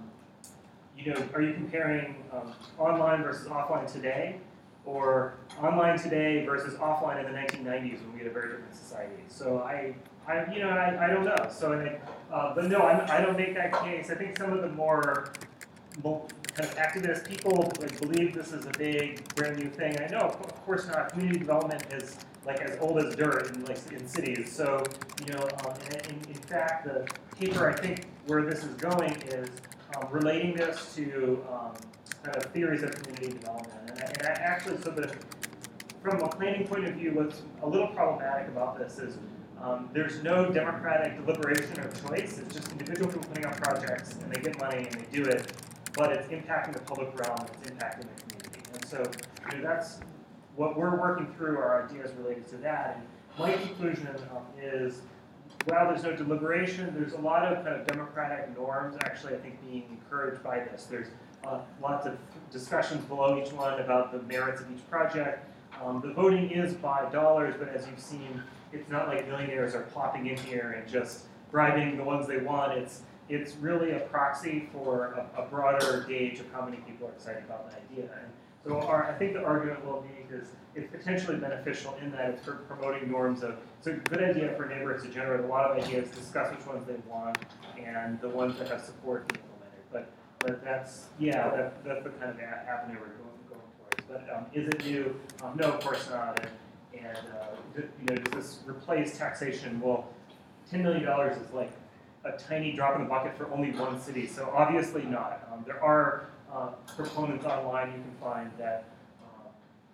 B: you know are you comparing um, online versus offline today, or online today versus offline in the 1990s when we had a very different society? So I. I, you know, I, I don't know. So, and uh, but no, I'm, I don't make that case. I think some of the more kind of activist people like believe this is a big, brand new thing. I know, of course not. Community development is like as old as dirt in like in cities. So you know, um, in, in fact, the paper I think where this is going is um, relating this to um, kind of theories of community development. And, and actually, so the from a planning point of view, what's a little problematic about this is um, there's no democratic deliberation or choice. It's just individual people putting out projects and they get money and they do it, but it's impacting the public realm, it's impacting the community. And so you know, that's what we're working through are ideas related to that. And my conclusion is while there's no deliberation, there's a lot of kind of democratic norms actually, I think, being encouraged by this. There's uh, lots of discussions below each one about the merits of each project. Um, the voting is by dollars, but as you've seen, it's not like millionaires are popping in here and just bribing the ones they want. It's it's really a proxy for a, a broader gauge of how many people are excited about the idea. And so our, I think the argument will be is it's potentially beneficial in that it's for promoting norms of it's a good idea for neighborhoods to generate a lot of ideas, discuss which ones they want, and the ones that have support be implemented. But but that's yeah, that, that's the kind of avenue we're going, going towards. But um, is it new? Um, no, of course not. And, and uh, you know, does this replace taxation? Well, ten million dollars is like a tiny drop in the bucket for only one city, so obviously not. Um, there are uh, proponents online you can find that uh,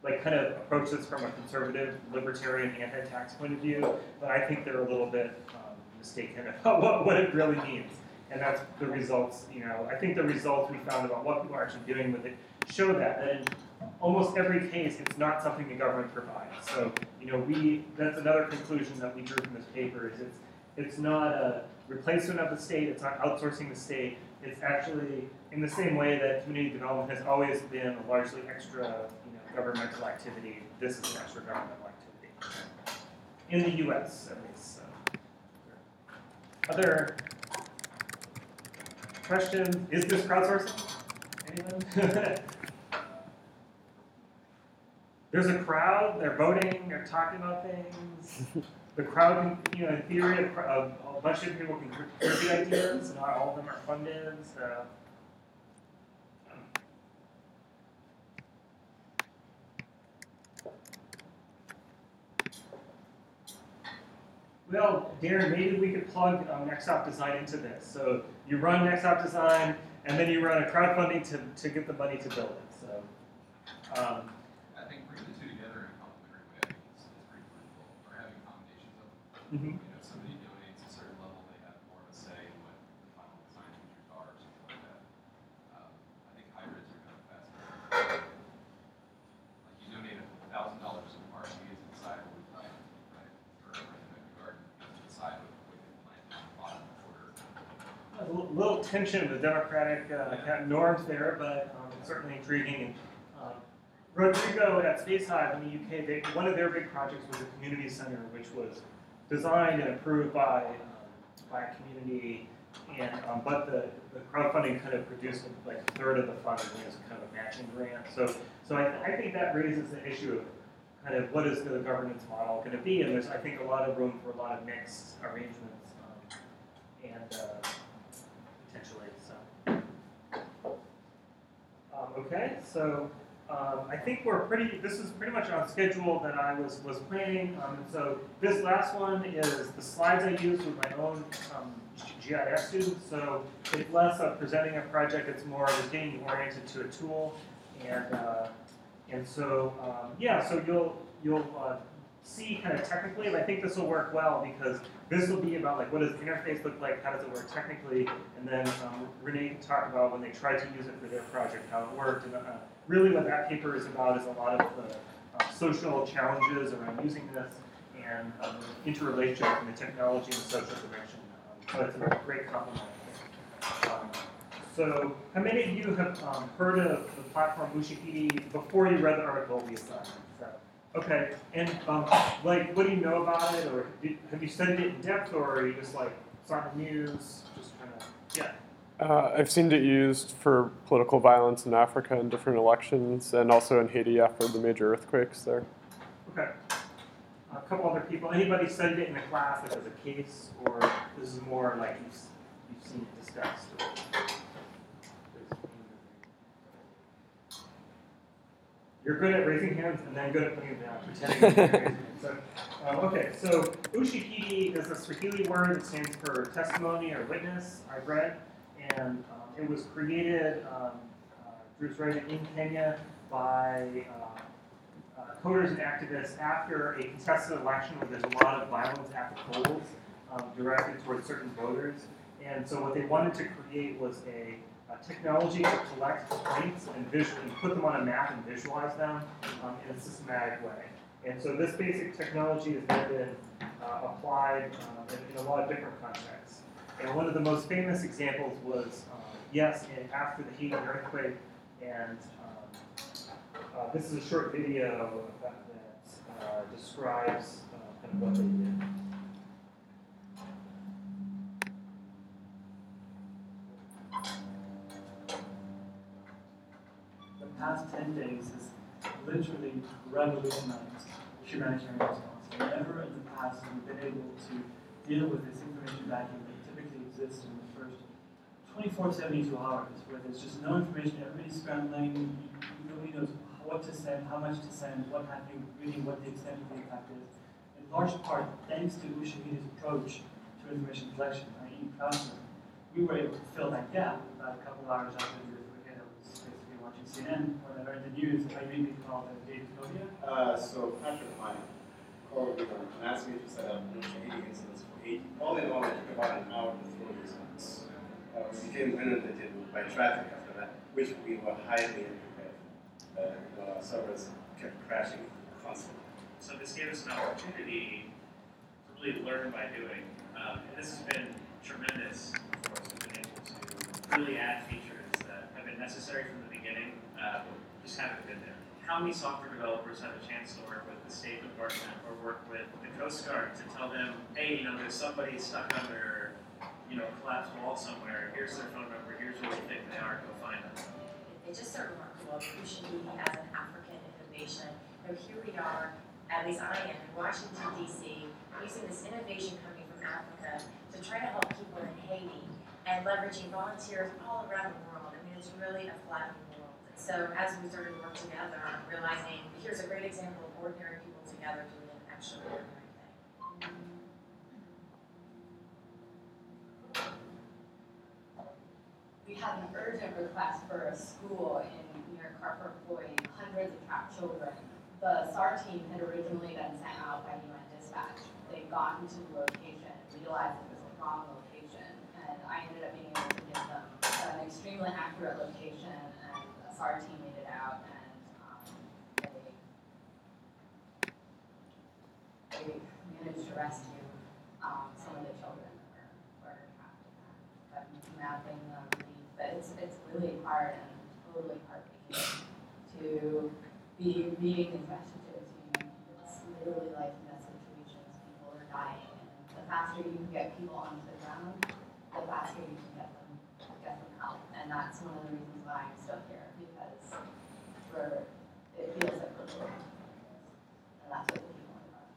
B: like kind of approach this from a conservative, libertarian, anti-tax point of view, but I think they're a little bit um, mistaken about what, what it really means. And that's the results, you know, I think the results we found about what people are actually doing with it show that, that in almost every case, it's not something the government provides. So, you know, we, that's another conclusion that we drew from this paper is it's, it's not a replacement of the state, it's not outsourcing the state, it's actually in the same way that community development has always been largely extra, you know, governmental activity, this is an extra governmental activity. In the US, at least, so. Other questions? Is this crowdsourcing? Anyone? There's a crowd, they're voting, they're talking about things. The crowd can, you know, in theory, a, a, bunch of people can contribute ideas, and not all of them are funded, so. Well, Daren, maybe we could plug um, Next Stop Design into this. So you run Next Stop Design, and then you run a crowdfunding to, to get the money to build it. So, um, Mm-hmm.
K: You know, somebody donates a certain level, they have more of a say in what the final design features are, or something like that. Um, I think hybrids are kind of fascinating. like you donate a thousand dollars to the is inside what we plant, right? Or the garden, inside what we plant the bottom.
B: A little tension with democratic uh, yeah. norms there, but um, certainly intriguing. Um, Rodrigo at Spacehive in the UK, they, one of their big projects was a community center, which was designed and approved by um, by a community, and um, but the, the crowdfunding kind of produced like a third of the funding as kind of a matching grant. So so I, I think that raises the issue of kind of what is the governance model going to be, and there's I think a lot of room for a lot of mixed arrangements, um, and uh, potentially so. Um, okay, so um, I think we're pretty. This is pretty much on schedule that I was was planning. Um, so this last one is the slides I used with my own um, GIS students. So it's less of presenting a project; it's more of getting oriented to a tool and. Uh, and so, um, yeah, so you'll you'll uh, see kind of technically, and I think this will work well because this will be about like what does the interface look like, how does it work technically, and then um, Renee can talk about when they tried to use it for their project, how it worked, and uh, really what that paper is about is a lot of the uh, social challenges around using this and um, interrelationship between the technology and the social direction. Um, so it's a great complement. Um, so, how many of you have um, heard of the platform Ushahidi before you read the article we assigned? Okay, and um, like, what do you know about it, or have you studied it in depth, or are you just like saw the news, just kind of, yeah?
A: Uh, I've seen it used for political violence in Africa and different elections, and also in Haiti after the major earthquakes there.
B: Okay. A couple other people. Anybody studied it in a class, like as a case, or this is more like you've, you've seen it discussed? You're good at raising hands and then good at putting them down, pretending you're raising hands. So, uh, okay, so Ushahidi is a Swahili word that stands for testimony or witness, I've read. And um, it was created, um, uh, Drew's right, in Kenya by uh, uh, coders and activists after a contested election where there's a lot of violence at the polls um, directed towards certain voters. And so what they wanted to create was a uh, technology to collect points and put them on a map and visualize them um, in a systematic way. And so this basic technology has then been uh, applied um, in, in, a lot of different contexts. And one of the most famous examples was, um, yes, in, after the Haiti earthquake, and um, uh, this is a short video that, that uh, describes uh, kind of what they did.
L: The past 10 days has literally revolutionized humanitarian response. Never in the past have we been able to deal with this information vacuum in the first 24, 72 hours, where there's just no information, everybody's scrambling, nobody knows what to send, how much to send, what happening, really what the extent of the impact is. In large part, thanks to Ushahidi's approach to information collection, i.e. crowdsourcing, we were able to fill that gap about a couple of hours after the Wikipedia was basically watching CNN, whatever, the news, I really called David Kobia?
M: Uh, so Patrick Meier called me and asked me to set up Haiti incidents for Haiti. All in all, it took about an hour to throw these ones. Uh, we became inundated by traffic after that, which we were highly unprepared. Uh, you know, our servers kept crashing constantly.
J: So this gave us an opportunity to really learn by doing. Um, and this has been tremendous for us. We've been able to really add features that have been necessary from the beginning, uh, just haven't been there. How many software developers have a chance to work with the State Department or work with the Coast Guard to tell them, hey, you know, there's somebody stuck under, you know, a collapsed wall somewhere. Here's their phone number. Here's where we think they are. Go find them.
N: It's just so remarkable. Usually, as an African innovation, know, here we are, at least I am, in Washington, D.C., using this innovation coming from Africa to try to help people in Haiti and leveraging volunteers all around the world. I mean, it's really a flattening so as we started to work together, realizing here's a great example of ordinary people together doing an extraordinary thing.
O: We had an urgent request for a school in near Carrefour employing hundreds of trapped children. The SAR team had originally been sent out by UN Dispatch. They'd gotten to the location, realized it was the wrong location, and I ended up being able to give them an extremely accurate location SAR team made it out and um, they, they managed to rescue um, some of the children that were, were trapped in that. But mapping the relief, but it's, it's really hard and totally heartbreaking to be reading these messages, you know, it's literally like death situations, people are dying, and the faster you can get people onto the ground, the faster you can get them, get them help, and that's one of the reasons why I'm still here, we're, it feels like we're living and that's what the people in our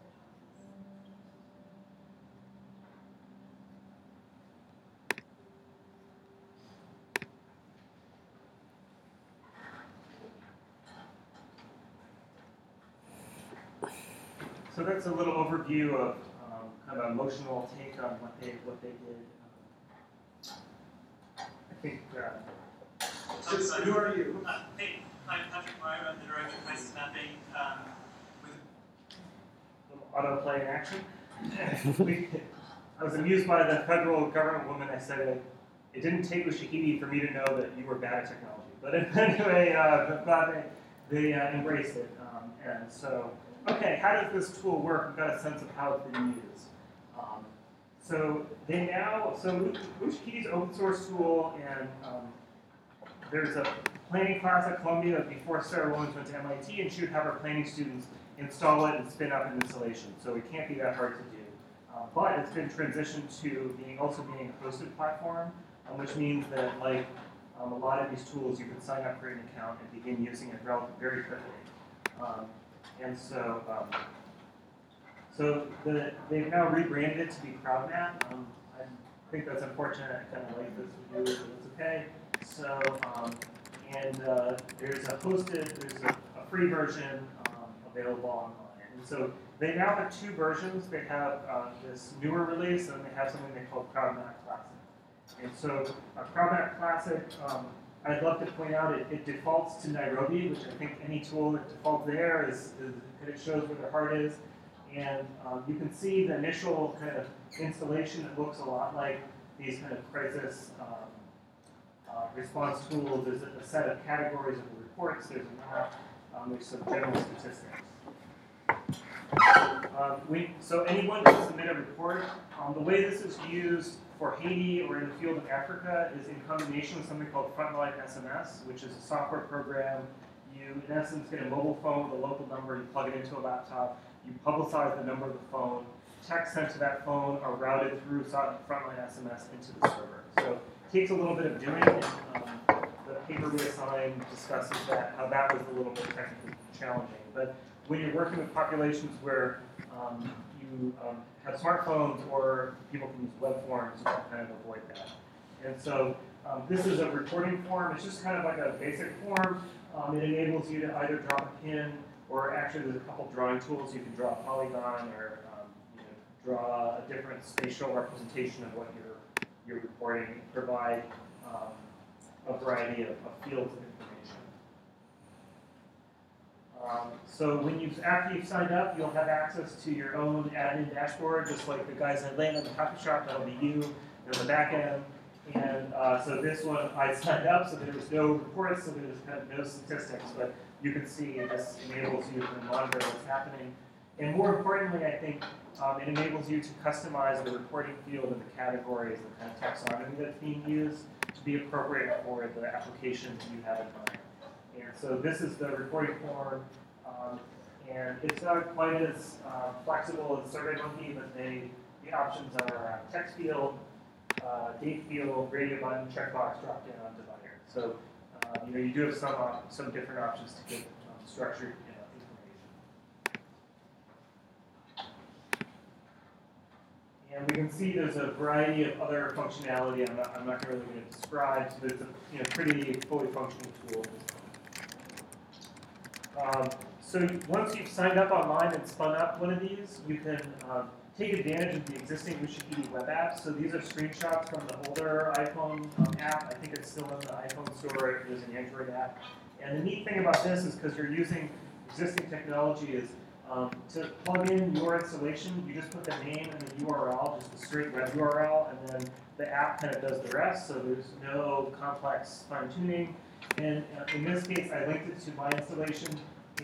B: So that's a little overview of um, kind of an emotional take on what they what they did. Um, I think. Uh,
P: Just,
B: who are you?
P: Uh, hey, I'm Patrick Meier. I'm. Um, with
B: auto play in action. I was amused by the federal government woman. I said it, didn't take Ushahidi for me to know that you were bad at technology. But anyway, uh, they, they uh, embraced it. Um, and so, okay, how does this tool work? We've got a sense of how it's been used. Um, so they now, so Ushahidi's open source tool, and um, there's a planning class at Columbia before Sarah Williams went to MIT, and she would have her planning students install it and spin up an installation. So it can't be that hard to do. Uh, but it's been transitioned to being also being a hosted platform, um, which means that like um, a lot of these tools, you can sign up, create an account, and begin using it very quickly. Um, and so, um, so the, they've now rebranded to be CrowdMap. Um, I think that's unfortunate. I kind of like this you, but it's okay. So, um, and uh, there's a hosted, there's a, a free version um, available online. And so they now have two versions. They have uh, this newer release, and they have something they call CrowdMap Classic. And so uh, Classic, um, I'd love to point out, it, it defaults to Nairobi, which I think any tool that defaults there is, is it shows where the heart is. And um, you can see the initial kind of installation. It looks a lot like these kind of crisis um, uh, response tools. There's a, set of categories of the reports. There's map. Um, there's some general statistics. Um, we, so anyone can submit a report. Um, the way this is used for Haiti or in the field of Africa is in combination with something called Frontline SMS, which is a software program. You, in essence, get a mobile phone with a local number, you plug it into a laptop, you publicize the number of the phone, texts sent to that phone are routed through Frontline SMS into the server. So takes a little bit of doing, um, the paper we assigned discusses that, how that was a little bit technically challenging. But when you're working with populations where um, you um, have smartphones or people can use web forms, you can kind of avoid that. And so um, this is a reporting form. It's just kind of like a basic form. Um, it enables you to either drop a pin or actually there's a couple drawing tools. You can draw a polygon or um, you know, draw a different spatial representation of what you're, you're reporting, provide um, a variety of, of fields of information. Um, so when you after you've signed up, you'll have access to your own admin dashboard, just like the guys in Atlanta the coffee shop. That'll be you. There's the back end. And uh, so this one, I signed up, so there was no reports, so there was kind of no statistics, but you can see this enables you to monitor what's happening. And more importantly, I think um, it enables you to customize the reporting field and the categories, the kind of taxonomy that's being used to be appropriate for the application that you have in mind. And so this is the reporting form, um, and it's not quite as uh, flexible as SurveyMonkey, but they, the options are uh, text field, uh, date field, radio button, checkbox, drop down, divider. So uh, you know you do have some some different options to get um, structured you know, information. And we can see there's a variety of other functionality. I'm not, I'm not really going to describe, but it's a you know, pretty fully functional tool. Um, so once you've signed up online and spun up one of these, you can um, take advantage of the existing Ushahidi web apps. So these are screenshots from the older iPhone um, app. I think it's still in the iPhone store. There's an Android app. And the neat thing about this is because you're using existing technology is um, to plug in your installation, you just put the name and the URL, just the straight web URL, and then the app kind of does the rest. So there's no complex fine tuning. And uh, in this case, I linked it to my installation,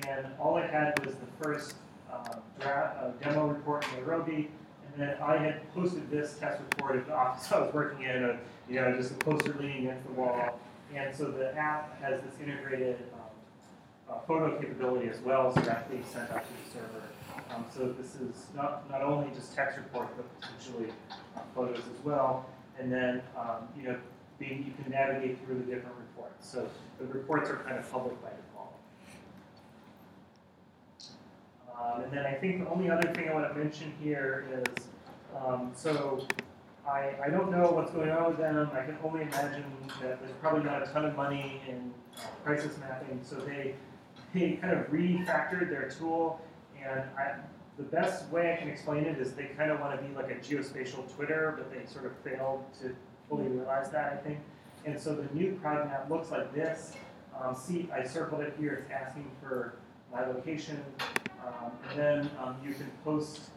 B: and all I had was the first um, draft, uh, demo report in Nairobi, and then I had posted this test report at the office I was working in, of, you know, just a poster leaning against the wall. And so the app has this integrated uh, photo capability as well, so that's being sent out to the server. Um, so this is not, not only just text reports, but potentially uh, photos as well. And then, um, you know, being, you can navigate through the different reports. So the reports are kind of public by default. Um, and then I think the only other thing I want to mention here is, um, so I, I don't know what's going on with them. I can only imagine that there's probably not a ton of money in uh, crisis mapping. So they, they kind of refactored their tool. And I, the best way I can explain it is they kind of want to be like a geospatial Twitter, but they sort of failed to fully realize that, I think. And so the new CrowdMap looks like this. Um, see, I circled it here. It's asking for my location. Um, and then um, you can post,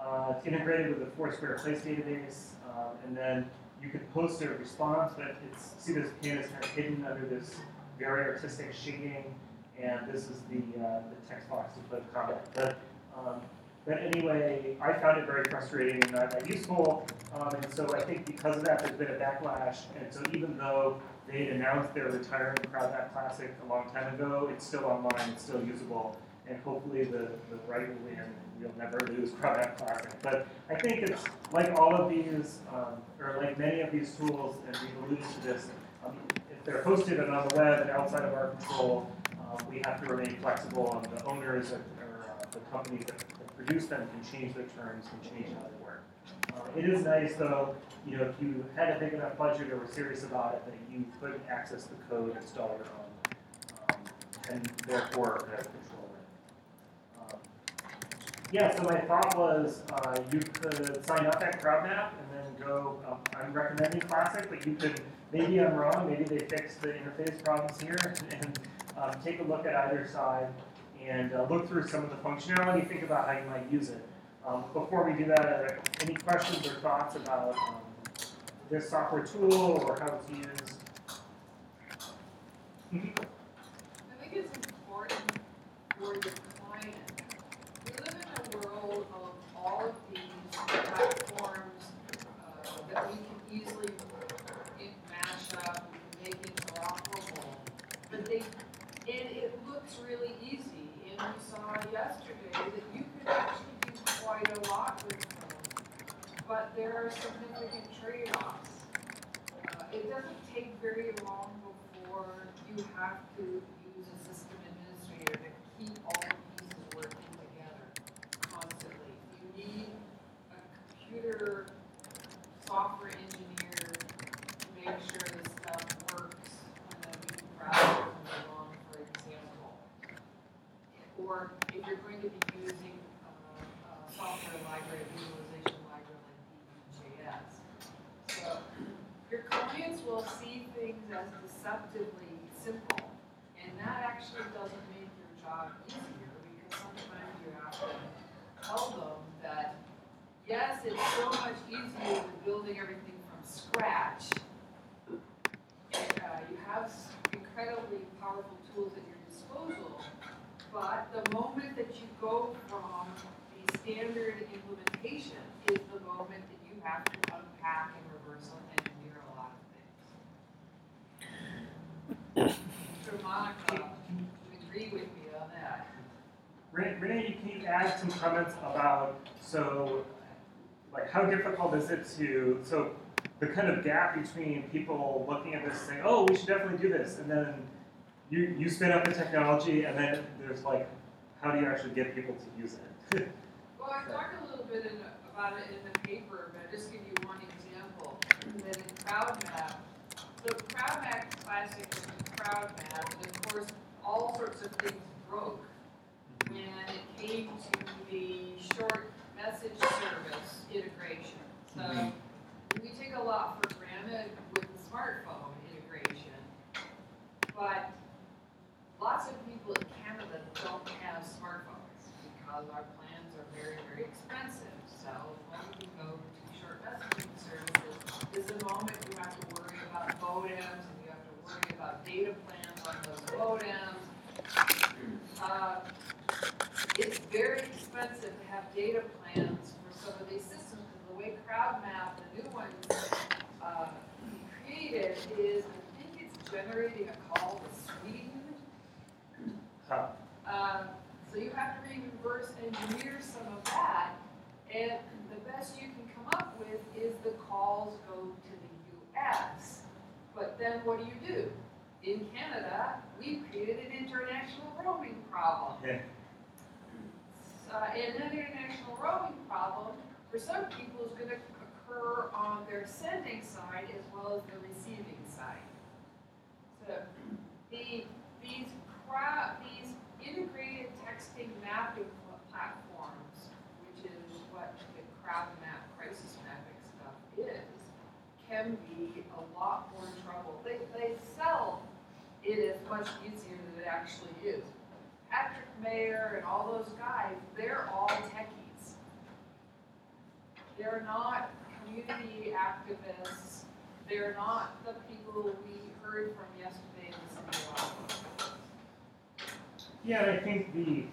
B: uh, it's integrated with the Foursquare Place database. Um, and then you can post a response, but it's, see this pin is kind of hidden under this very artistic shading. And this is the, uh, the text box to put a comment. But, um, but anyway, I found it very frustrating and not that useful. Um, and so I think because of that, there's been a backlash. And so even though they announced they're retiring CrowdMap Classic a long time ago, it's still online, it's still usable, and hopefully the, the right will win. You'll never lose CrowdMap Classic. But I think it's like all of these, um, or like many of these tools, and we've alluded to this, um, if they're hosted and on the web and outside of our control, we have to remain flexible, and the owners or, or uh, the companies that, that produce them can change their terms and change how they work. Uh, it is nice, though, you know, if you had a big enough budget or were serious about it, that you could access the code, install your own, um, and therefore have control it. Um, yeah, so my thought was uh, you could sign up at CrowdMap and then go. Um, I'm recommending Classic, but you could maybe I'm wrong. Maybe they fixed the interface problems here, and um, take a look at either side and uh, look through some of the functionality. Think about how you might use it. Um, before we do that, are there any questions or thoughts about um, this software tool or how it's used? Mhm.
Q: I think it's important for your client. We live in a world of all of these platforms uh, that we can easily in- mash up, we can make interoperable. But they, and it looks really easy, and we saw yesterday that you could actually do quite a lot with them. But there are significant trade-offs. Uh, it doesn't take very long before you have to use a system administrator to keep all the pieces working together constantly. You need a computer software engineer to make sure this stuff works when the new browser comes along, for example. Or if you're going to be using uh, a software library, visualization library like D3.js. So your clients will see things as deceptively simple, and that actually doesn't make your job easier because sometimes you have to tell them that yes, it's so much easier than building everything from scratch. And uh, you have s- incredibly powerful tools at your disposal, but the moment that you go from a standard implementation is the moment that you have to unpack and reverse engineer a lot of things. So Monica, you agree with me on that?
B: Ren- Renee, can you add some comments about so, like, how is it to so the kind of gap between people looking at this and saying, "Oh, we should definitely do this," and then you you spin up the technology, and then there's like, how do you actually get people to use it?
Q: Well, I talked a little bit in, about it in the paper, but I'll just give you one example. That in CrowdMap, so CrowdMap Classic was CrowdMap, and of course, all sorts of things broke mm-hmm. when it came to the short message service integration. So we take a lot for granted with the smartphone integration, but lots of people in Canada don't have smartphones because our plans are very, very expensive. So when we go to short messaging services, is the moment you have to worry about modems and you have to worry about data plans on those modems. Uh, it's very expensive to have data plans for some of these systems map, the new one uh, created is, I think it's generating a call to Sweden.
B: Huh.
Q: Um, so you have to reverse engineer some of that, and the best you can come up with is the calls go to the US. But then what do you do? In Canada, we've created an international roaming problem.
B: Yeah.
Q: Uh, and that international roaming problem, for some people, is gonna occur on their sending side as well as the receiving side. So, the, these crowd, these integrated texting mapping platforms, which is what the crowd map, crisis mapping stuff is, can be a lot more trouble. They, they sell it as much easier than it actually is. Patrick Meier and all those guys, they're all techies. They're not community activists. They're not the people we heard from yesterday in the city.
B: Yeah, and I think the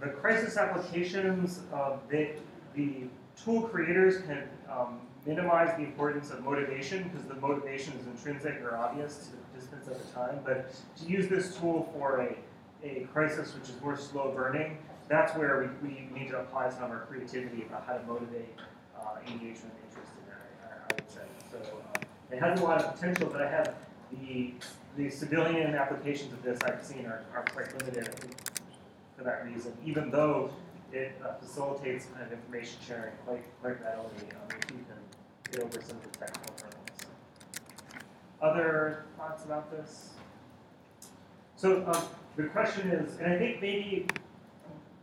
B: the crisis applications, um, they, the tool creators can um, minimize the importance of motivation because the motivation is intrinsic or obvious to the participants at the time. But to use this tool for a, a crisis which is more slow burning, that's where we, we need to apply some of our creativity about how to motivate uh, engagement interest in there, I, I would say. So um, it has a lot of potential, but I have the the civilian applications of this I've seen are, are quite limited. For that reason, even though it uh, facilitates kind of information sharing quite quite readily um, if you can get over some of the technical hurdles. Other thoughts about this? So um, the question is, and I think maybe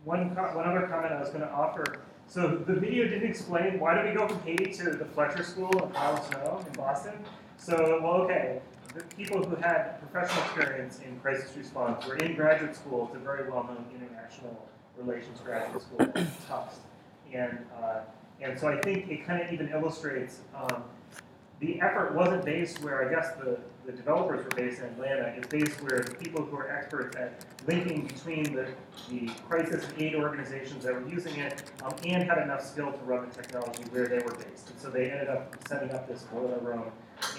B: one one other comment I was going to offer. So the video didn't explain why did we go from Haiti to the Fletcher School in Palo Snow in Boston. So well, okay, the people who had professional experience in crisis response were in graduate school. It's a very well-known international relations graduate school, Tufts, and uh, and so I think it kind of even illustrates um, the effort wasn't based where I guess the, the developers were based in Atlanta. It's based where the people who are experts at linking between the, the crisis and aid organizations that were using it um, and had enough skill to run the technology where they were based. And so they ended up setting up this boiler room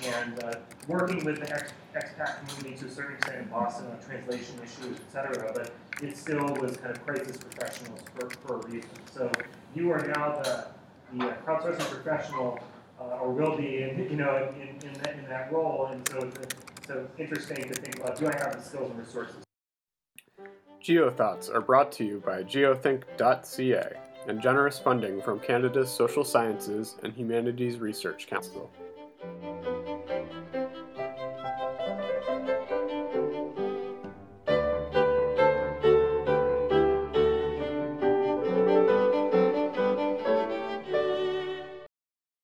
B: and uh, working with the ex- expat community to a certain extent in Boston on translation issues, et cetera, but it still was kind of crisis professionals for, for a reason. So you are now the, the uh, crowdsourcing professional, uh, or will be, in, you know, in, in, that, in that role, and so it's so interesting to think about, do I have the skills and resources?
A: Geothoughts are brought to you by geothink.ca and generous funding from Canada's Social Sciences and Humanities Research Council.